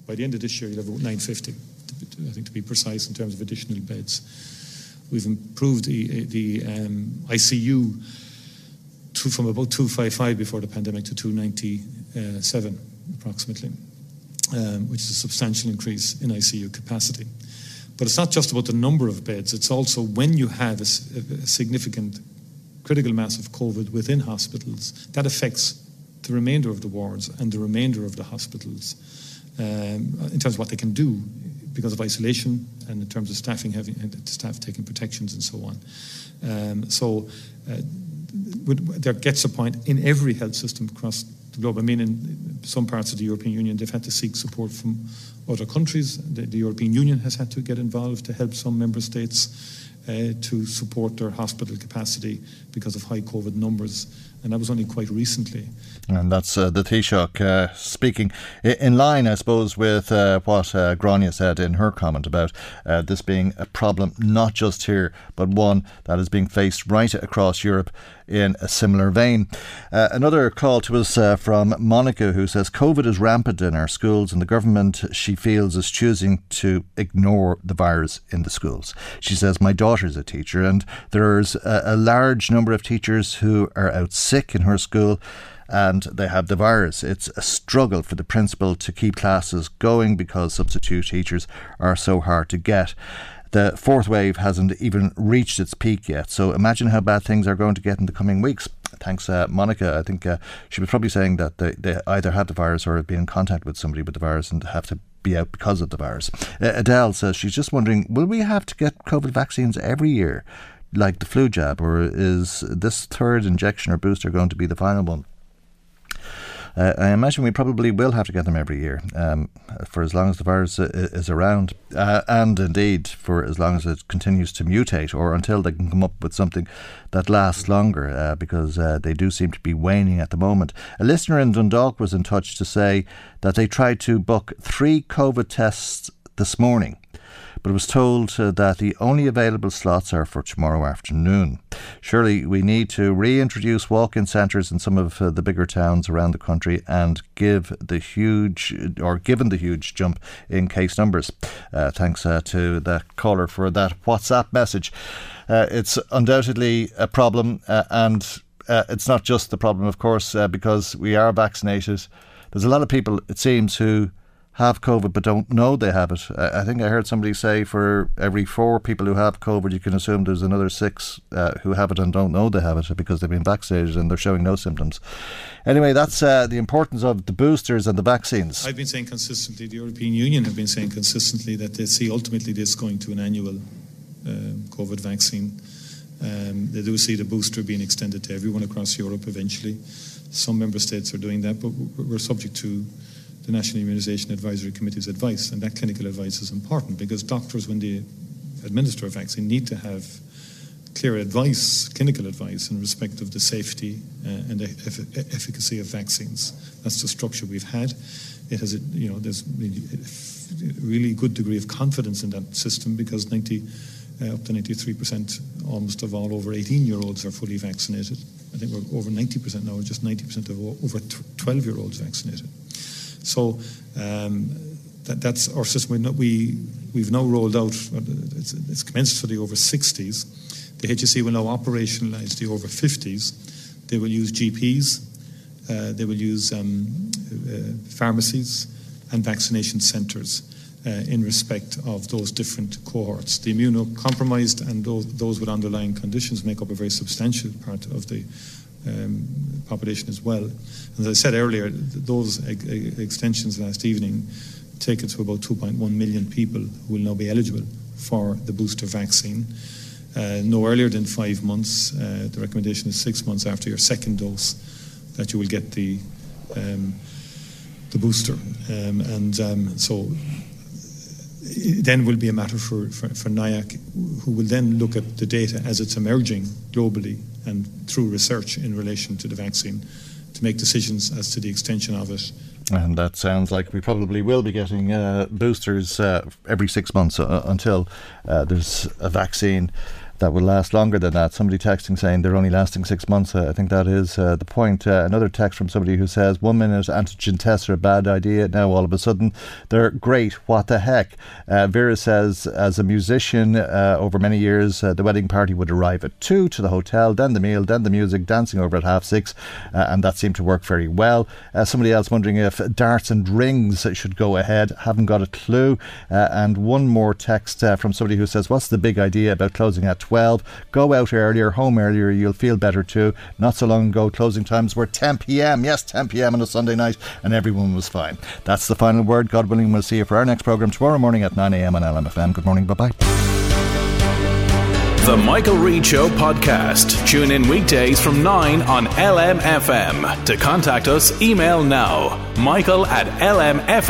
By the end of this year, you'll have about 950, I think to be precise, in terms of additional beds. We've improved the, the um, ICU to, from about 255 before the pandemic to 297 approximately, um, which is a substantial increase in ICU capacity. But it's not just about the number of beds, it's also when you have a, a significant critical mass of COVID within hospitals, that affects the remainder of the wards and the remainder of the hospitals um, in terms of what they can do because of isolation and in terms of staffing having staff taking protections and so on. Um, so uh, there gets a point in every health system across the globe. I mean, in some parts of the European Union, they've had to seek support from other countries. The, the European Union has had to get involved to help some member states uh, to support their hospital capacity because of high COVID numbers. And that was only quite recently.
And that's uh, the Taoiseach uh, speaking in line, I suppose, with uh, what uh, Grania said in her comment about uh, this being a problem not just here, but one that is being faced right across Europe in a similar vein. Uh, another call to us uh, from Monica, who says COVID is rampant in our schools, and the government, she feels, is choosing to ignore the virus in the schools. She says, My daughter's a teacher, and there's a, a large number of teachers who are out sick in her school and they have the virus. It's a struggle for the principal to keep classes going because substitute teachers are so hard to get. The fourth wave hasn't even reached its peak yet, so imagine how bad things are going to get in the coming weeks. Thanks, uh, Monica. I think uh, she was probably saying that they, they either had the virus or have been in contact with somebody with the virus and have to be out because of the virus. Uh, Adele says she's just wondering will we have to get COVID vaccines every year, like the flu jab, or is this third injection or booster going to be the final one? Uh, I imagine we probably will have to get them every year um, for as long as the virus is around, uh, and indeed for as long as it continues to mutate, or until they can come up with something that lasts longer, uh, because uh, they do seem to be waning at the moment. A listener in Dundalk was in touch to say that they tried to book three COVID tests this morning but was told uh, that the only available slots are for tomorrow afternoon. Surely we need to reintroduce walk in centres in some of uh, the bigger towns around the country and give the huge, or given the huge jump in case numbers. Uh, thanks uh, to the caller for that WhatsApp message. Uh, it's undoubtedly a problem, uh, and it's not just the problem, of course, because we are vaccinated. There's a lot of people, it seems, who have COVID but don't know they have it. I think I heard somebody say for every four people who have COVID, you can assume there's another six uh, who have it and don't know they have it because they've been vaccinated and they're showing no symptoms. Anyway, that's uh, the importance of the boosters and the vaccines.
I've been saying consistently, the European Union have been saying consistently that they see ultimately this going to an annual um, COVID vaccine. Um, they do see the booster being extended to everyone across Europe eventually. Some member states are doing that, but we're subject to the National Immunisation Advisory Committee's advice, and that clinical advice is important because doctors, when they administer a vaccine, need to have clear advice, clinical advice, in respect of the safety uh, and eff- efficacy of vaccines. That's the structure we've had. It has, a, you know, there's really, a really good degree of confidence in that system because 90, uh, up to 93% almost of all over 18 year olds are fully vaccinated. I think we're over 90% now, just 90% of over 12 year olds vaccinated. So um, that, that's our system. We, we, have now rolled out, it's, it's commenced for the over 60s. The HSE will now operationalise the over 50s. They will use GPs, uh, they will use um, uh, pharmacies and vaccination centres. Uh, in respect of those different cohorts. The immunocompromised and those, those, with underlying conditions make up a very substantial part of the um, population as well. As I said earlier, those extensions last evening take it to about 2.1 million people who will now be eligible for the booster vaccine. Uh, no earlier than five months. Uh, the recommendation is six months after your second dose that you will get the um, the booster, um, and um, so then will be a matter for, for, for NIAC, who will then look at the data as it's emerging globally and through research in relation to the vaccine to make decisions as to the extension of it.
And that sounds like we probably will be getting uh, boosters uh, every six months uh, until uh, there's a vaccine that will last longer than that. Somebody texting saying they're only lasting six months. Uh, I think that is uh, the point. Uh, another text from somebody who says one minute antigen tests are a bad idea. Now all of a sudden they're great. What the heck? Uh, Vera says as a musician uh, over many years, uh, the wedding party would arrive at two to the hotel, then the meal, then the music, dancing over at half six, and that seemed to work very well. somebody else wondering if darts and rings should go ahead. Haven't got a clue. and one more text from somebody who says, "What's the big idea about closing at 12. Go out earlier, home earlier, you'll feel better too. Not so long ago, closing times were 10 pm. Yes, 10 pm on a Sunday night, and everyone was fine. That's the final word. God willing, we'll see you for our next programme tomorrow morning at 9 am on LMFM. Good morning, bye bye.
The Michael Reade Show podcast. Tune in weekdays from 9 on LMFM. To contact us, email now michael at lmfm.ie.